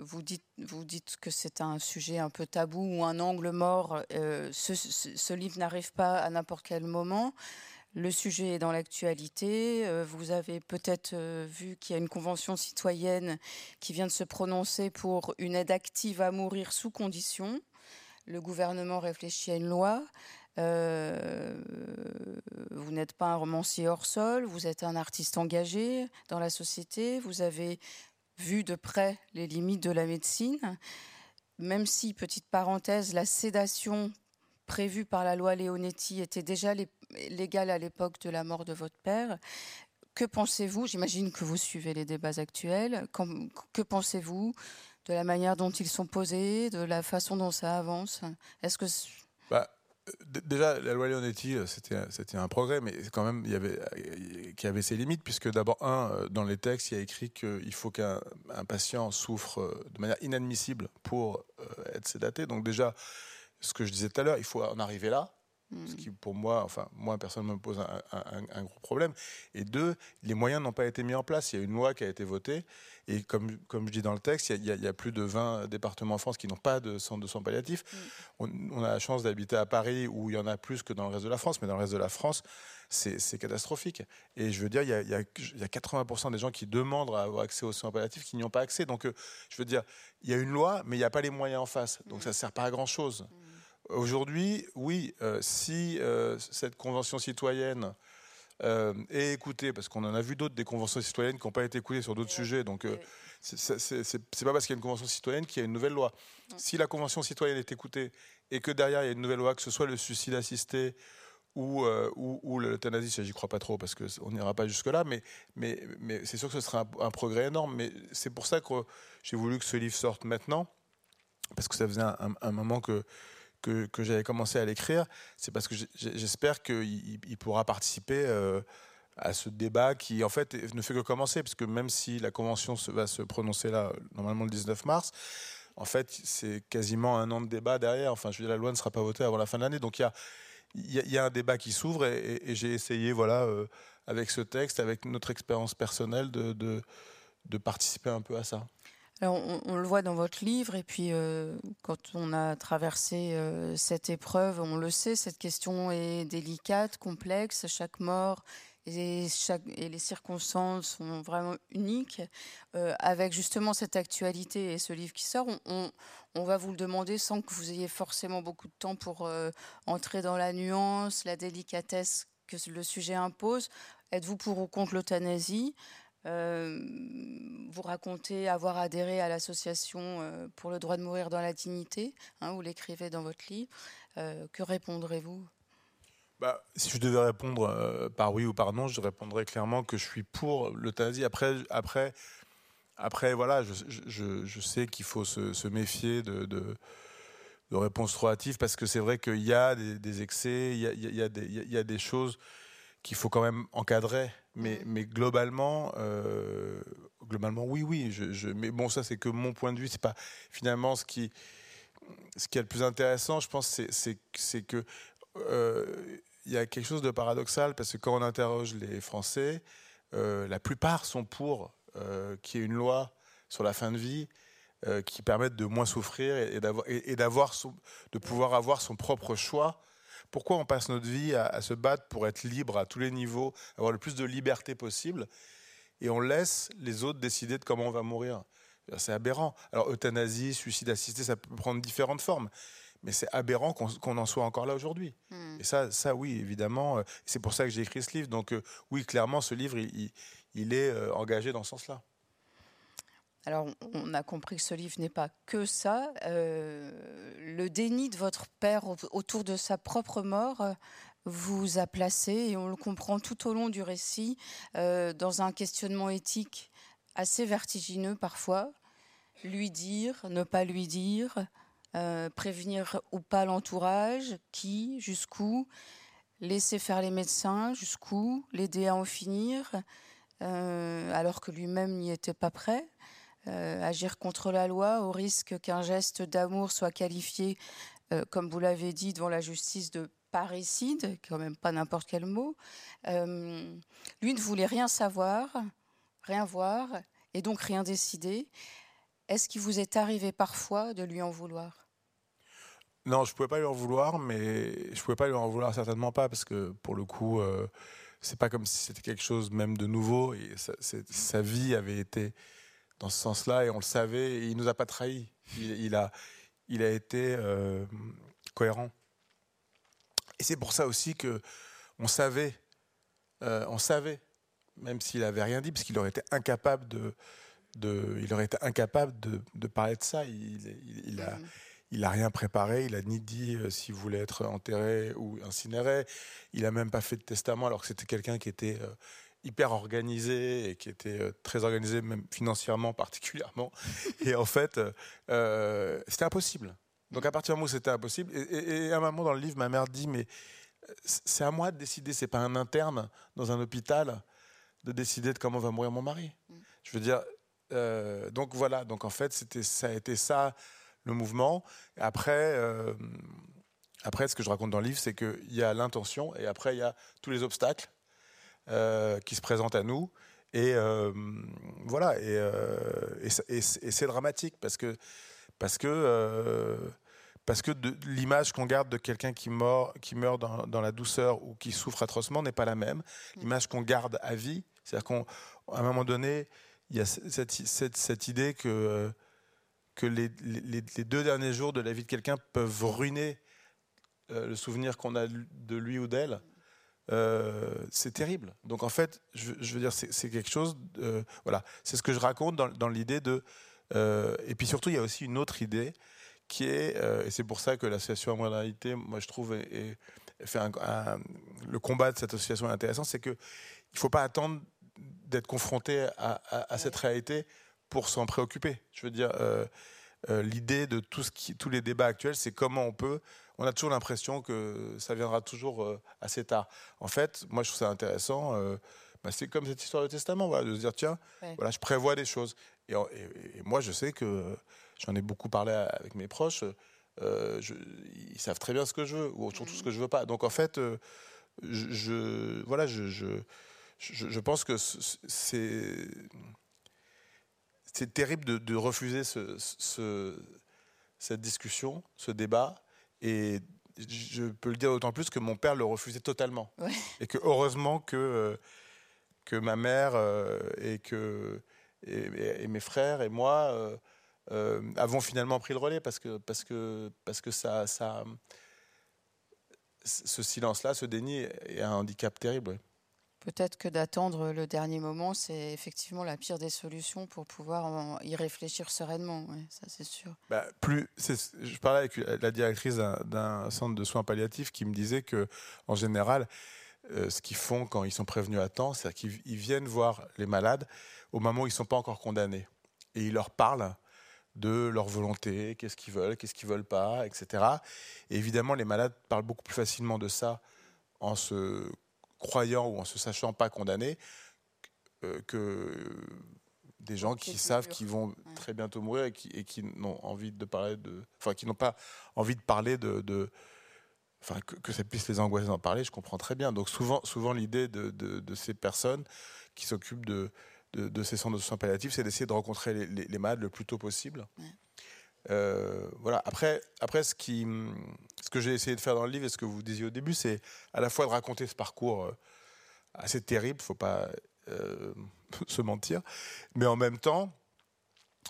B: vous, dites, vous dites que c'est un sujet un peu tabou ou un angle mort. ce, ce, livre n'arrive pas à n'importe quel moment. Le sujet est dans l'actualité. Euh, vous avez peut-être euh, vu qu'il y a une convention citoyenne qui vient de se prononcer pour une aide active à mourir sous condition. Le gouvernement réfléchit à une loi. Euh, vous n'êtes pas un romancier hors sol, vous êtes un artiste engagé dans la société. Vous avez vu de près les limites de la médecine. Même si, petite parenthèse, la sédation prévue par la loi Leonetti était déjà légale à l'époque de la mort de votre père. Que pensez-vous J'imagine que vous suivez les débats actuels. que pensez-vous de la manière dont ils sont posés, de la façon dont ça avance? Est-ce que
A: bah, déjà la loi Leonetti euh, c'était un progrès, mais quand même il y avait euh, qui avait ses limites puisque d'abord un euh, dans les textes il y a écrit qu'il faut qu'un patient souffre de manière inadmissible pour être sédaté. Donc déjà ce que je disais tout à l'heure, il faut en arriver là. Ce qui, pour moi, enfin, moi, personne me pose un, gros problème. Et deux, les moyens n'ont pas été mis en place. Il y a une loi qui a été votée. Et comme, comme je dis dans le texte, il y a, plus de 20 départements en France qui n'ont pas de centre de soins palliatifs. Mm. On, a la chance d'habiter à Paris où il y en a plus que dans le reste de la France. Mais dans le reste de la France, c'est catastrophique. Et je veux dire, il y a, il y a 80% des gens qui demandent à avoir accès aux soins palliatifs qui n'y ont pas accès. Donc, euh, je veux dire, il y a une loi, mais il n'y a pas les moyens en face. Donc, mm. ça ne sert pas à grand-chose. Aujourd'hui, oui, euh, si euh, cette convention citoyenne euh, est écoutée, parce qu'on en a vu d'autres des conventions citoyennes qui n'ont pas été écoutées sur d'autres sujets, donc c'est pas parce qu'il y a une convention citoyenne qu'il y a une nouvelle loi. Si la convention citoyenne est écoutée et que derrière il y a une nouvelle loi, que ce soit le suicide assisté ou, ou, l'euthanasie, j'y crois pas trop parce qu'on n'ira pas jusque-là, mais, mais, mais c'est sûr que ce sera un, un progrès énorme. Mais c'est pour ça que j'ai voulu que ce livre sorte maintenant, parce que ça faisait un moment que que, j'avais commencé à l'écrire, c'est parce que j'espère qu'il il pourra participer euh, à ce débat qui, en fait, ne fait que commencer, parce que même si la convention va se prononcer là, normalement le 19 mars, en fait, c'est quasiment un an de débat derrière. Enfin, je veux dire, la loi ne sera pas votée avant la fin de l'année. Donc, il y a, un débat qui s'ouvre et, j'ai essayé, voilà, euh, avec ce texte, avec notre expérience personnelle, de participer un peu à ça
B: on, le voit dans votre livre, et puis euh, quand on a traversé euh, cette épreuve, on le sait, cette question est délicate, complexe, chaque mort et, les circonstances sont vraiment uniques. Euh, avec justement cette actualité et ce livre qui sort, on, va vous le demander sans que vous ayez forcément beaucoup de temps pour entrer dans la nuance, la délicatesse que le sujet impose. Êtes-vous pour ou contre l'euthanasie? euh, vous racontez avoir adhéré à l'association euh, pour le droit de mourir dans la dignité, hein, vous l'écrivez dans votre livre. Euh, que répondrez-vous?
A: Bah, si je devais répondre par oui ou par non, je répondrais clairement que je suis pour l'euthanasie. Après, après, après, voilà, je, sais qu'il faut se, méfier de, de, réponses trop hâtives parce que c'est vrai qu'il y a des, excès, il y, a des, il y a des choses qu'il faut quand même encadrer. Mais, mais globalement, euh, globalement, oui, oui. Je, mais bon, ça, c'est que mon point de vue. C'est pas finalement ce qui, ce qui est le plus intéressant. Je pense, c'est que euh, il y a quelque chose de paradoxal parce que quand on interroge les Français, euh, la plupart sont pour qu'il y ait une loi sur la fin de vie qui permette de moins souffrir et, d'avoir et, d'avoir de pouvoir avoir son propre choix pourquoi on passe notre vie à, se battre pour être libre à tous les niveaux, avoir le plus de liberté possible, et on laisse les autres décider de comment on va mourir C'est aberrant. Alors euthanasie, suicide assisté, ça peut prendre différentes formes. Mais c'est aberrant qu'on en soit encore là aujourd'hui. Hmm. Et ça, ça, oui, évidemment. Euh, c'est pour ça que j'ai écrit ce livre. Donc, euh, oui, clairement, ce livre, il, est euh, engagé dans ce sens-là.
B: Alors, on a compris que ce livre n'est pas que ça. Euh, le déni de votre père autour de sa propre mort euh, vous a placé, et on le comprend tout au long du récit, euh, dans un questionnement éthique assez vertigineux parfois. Lui dire, ne pas lui dire, prévenir ou pas l'entourage, qui, jusqu'où, laisser faire les médecins, jusqu'où, l'aider à en finir, alors que lui-même n'y était pas prêt. Euh, agir contre la loi au risque qu'un geste d'amour soit qualifié, euh, comme vous l'avez dit, devant la justice de parricide, quand même pas n'importe quel mot. Euh, lui ne voulait rien savoir, rien voir, et donc rien décider. Est-ce qu'il vous est arrivé parfois de lui en vouloir?
A: Non, je ne pouvais pas lui en vouloir, mais je ne pouvais pas lui en vouloir certainement pas, parce que pour le coup, c'est pas comme si c'était quelque chose même de nouveau, et sa vie avait été dans ce sens-là et on le savait. Et il nous a pas trahis. Il, a, il a été euh, cohérent. Et c'est pour ça aussi que on savait, euh, on savait, même s'il avait rien dit, parce qu'il aurait été incapable de, de, il aurait été incapable de, de parler de ça. Il, il, a, mm. il a rien préparé. Il a ni dit euh, s'il voulait être enterré ou incinéré. Il a même pas fait de testament, alors que c'était quelqu'un qui était hyper organisé et qui était euh, très organisé, même financièrement particulièrement. *laughs* et en fait, euh, euh, c'était impossible. Donc à partir du moment où c'était impossible, et, à un moment dans le livre, ma mère dit mais c'est à moi de décider, c'est pas un interne dans un hôpital de décider de comment va mourir mon mari. Mm. Je veux dire, donc voilà, donc en fait c'était ça a été ça le mouvement. Après, après, ce que je raconte dans le livre, c'est qu'il y a l'intention et après, il y a tous les obstacles euh, qui se présentent à nous. Et euh, voilà, et, et, c'est dramatique parce que, parce que, parce que l'image qu'on garde de quelqu'un qui meurt, qui meurt dans, dans, la douceur ou qui souffre atrocement n'est pas la même. Mm. L'image qu'on garde à vie, c'est-à-dire qu'à un moment donné, il y a cette, cette, cette idée que que les, deux derniers jours de la vie de quelqu'un peuvent ruiner euh, le souvenir qu'on a de lui ou d'elle, euh, c'est terrible. Donc en fait, je, veux dire, c'est quelque chose. voilà, c'est ce que je raconte dans, l'idée de. Euh, et puis surtout, il y a aussi une autre idée qui est, et c'est pour ça que l'association Amoralité, moi je trouve, fait le combat de cette association est intéressant, c'est que il faut pas attendre d'être confronté à cette réalité pour s'en préoccuper. Je veux dire, euh, euh, l'idée de tout ce qui, tous les débats actuels, c'est comment on peut. On a toujours l'impression que ça viendra toujours euh, assez tard. En fait, moi, je trouve ça intéressant. Bah, c'est comme cette histoire du testament, voilà, de se dire tiens, voilà, je prévois des choses. Et, moi, je sais que j'en ai beaucoup parlé avec mes proches. Je, ils savent très bien ce que je veux, ou surtout ce que je veux pas. Donc en fait, je, voilà, je, je, je pense que c'est c'est terrible de, refuser cette discussion, ce débat. Et je peux le dire d'autant plus que mon père le refusait totalement. Et que heureusement que, euh, que ma mère euh, et, que, et, mes frères et moi euh, avons finalement pris le relais parce que, parce que, parce que ça, ça, ce silence-là, ce déni est un handicap terrible.
B: Peut-être que d'attendre le dernier moment, c'est effectivement la pire des solutions pour pouvoir y réfléchir sereinement. ça, c'est sûr.
A: Bah, plus, je parlais avec la directrice d'un centre de soins palliatifs qui me disait que, en général, euh, ce qu'ils font quand ils sont prévenus à temps, c'est qu'ils viennent voir les malades au moment où ils ne sont pas encore condamnés. Et ils leur parlent de leur volonté, qu'est-ce qu'ils veulent, qu'est-ce qu'ils veulent pas, etc. Et évidemment, les malades parlent beaucoup plus facilement de ça en se croyant ou en se sachant pas condamnés euh, que des gens qui savent qu'ils vont très bientôt mourir et qui, et qui n'ont envie de parler de, enfin qui n'ont pas envie de parler de, enfin que, ça puisse les angoisser d'en parler, je comprends très bien. Donc souvent, souvent l'idée de, de, ces personnes qui s'occupent de, de, ces centres de soins palliatifs, c'est d'essayer de rencontrer les, les, malades le plus tôt possible. Euh, voilà. Après, après ce, que j'ai essayé de faire dans le livre et ce que vous disiez au début, c'est à la fois de raconter ce parcours euh, assez terrible, il faut pas euh, *laughs* se mentir, mais en même temps,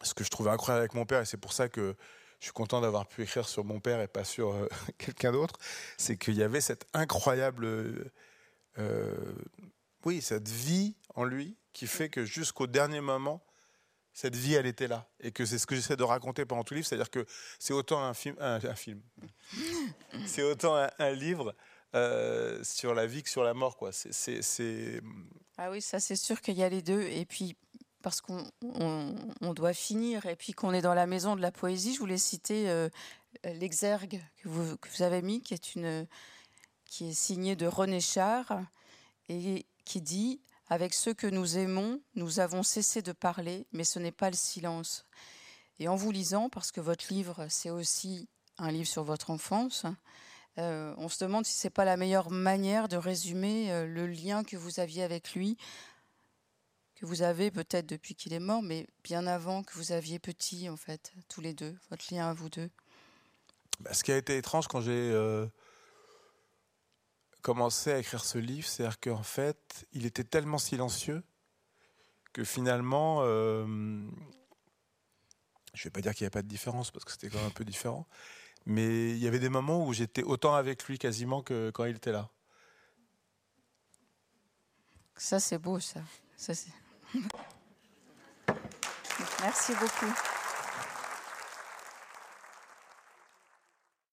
A: ce que je trouvais incroyable avec mon père, et c'est pour ça que je suis content d'avoir pu écrire sur mon père et pas sur *laughs* quelqu'un d'autre, c'est qu'il y avait cette incroyable, oui, cette vie en lui qui fait que jusqu'au dernier moment, cette vie, elle était là. Et que c'est ce que j'essaie de raconter pendant tout le livre. C'est-à-dire que c'est autant un film. Un, film. *laughs* c'est autant un, livre euh, sur la vie que sur la mort. Quoi. C'est,
B: Ah oui, ça, c'est sûr qu'il y a les deux. Et puis, parce qu'on on, doit finir, et puis qu'on est dans la maison de la poésie, je voulais citer euh, l'exergue que vous, que vous, avez mis, qui est, une, qui est signé de René Char, et qui dit avec ceux que nous aimons, nous avons cessé de parler, mais ce n'est pas le silence. Et en vous lisant, parce que votre livre, c'est aussi un livre sur votre enfance, euh, on se demande si c'est pas la meilleure manière de résumer euh, le lien que vous aviez avec lui, que vous avez peut-être depuis qu'il est mort, mais bien avant que vous aviez petit, en fait, tous les deux, votre lien à vous deux.
A: Bah, ce qui a été étrange quand j'ai euh, commencé à écrire ce livre, c'est-à-dire qu'en fait, il était tellement silencieux que finalement, euh, je ne vais pas dire qu'il n'y avait pas de différence parce que c'était quand même un peu différent, mais il y avait des moments où j'étais autant avec lui quasiment que quand il était là.
B: Ça, c'est beau, ça. ça *laughs* Merci beaucoup.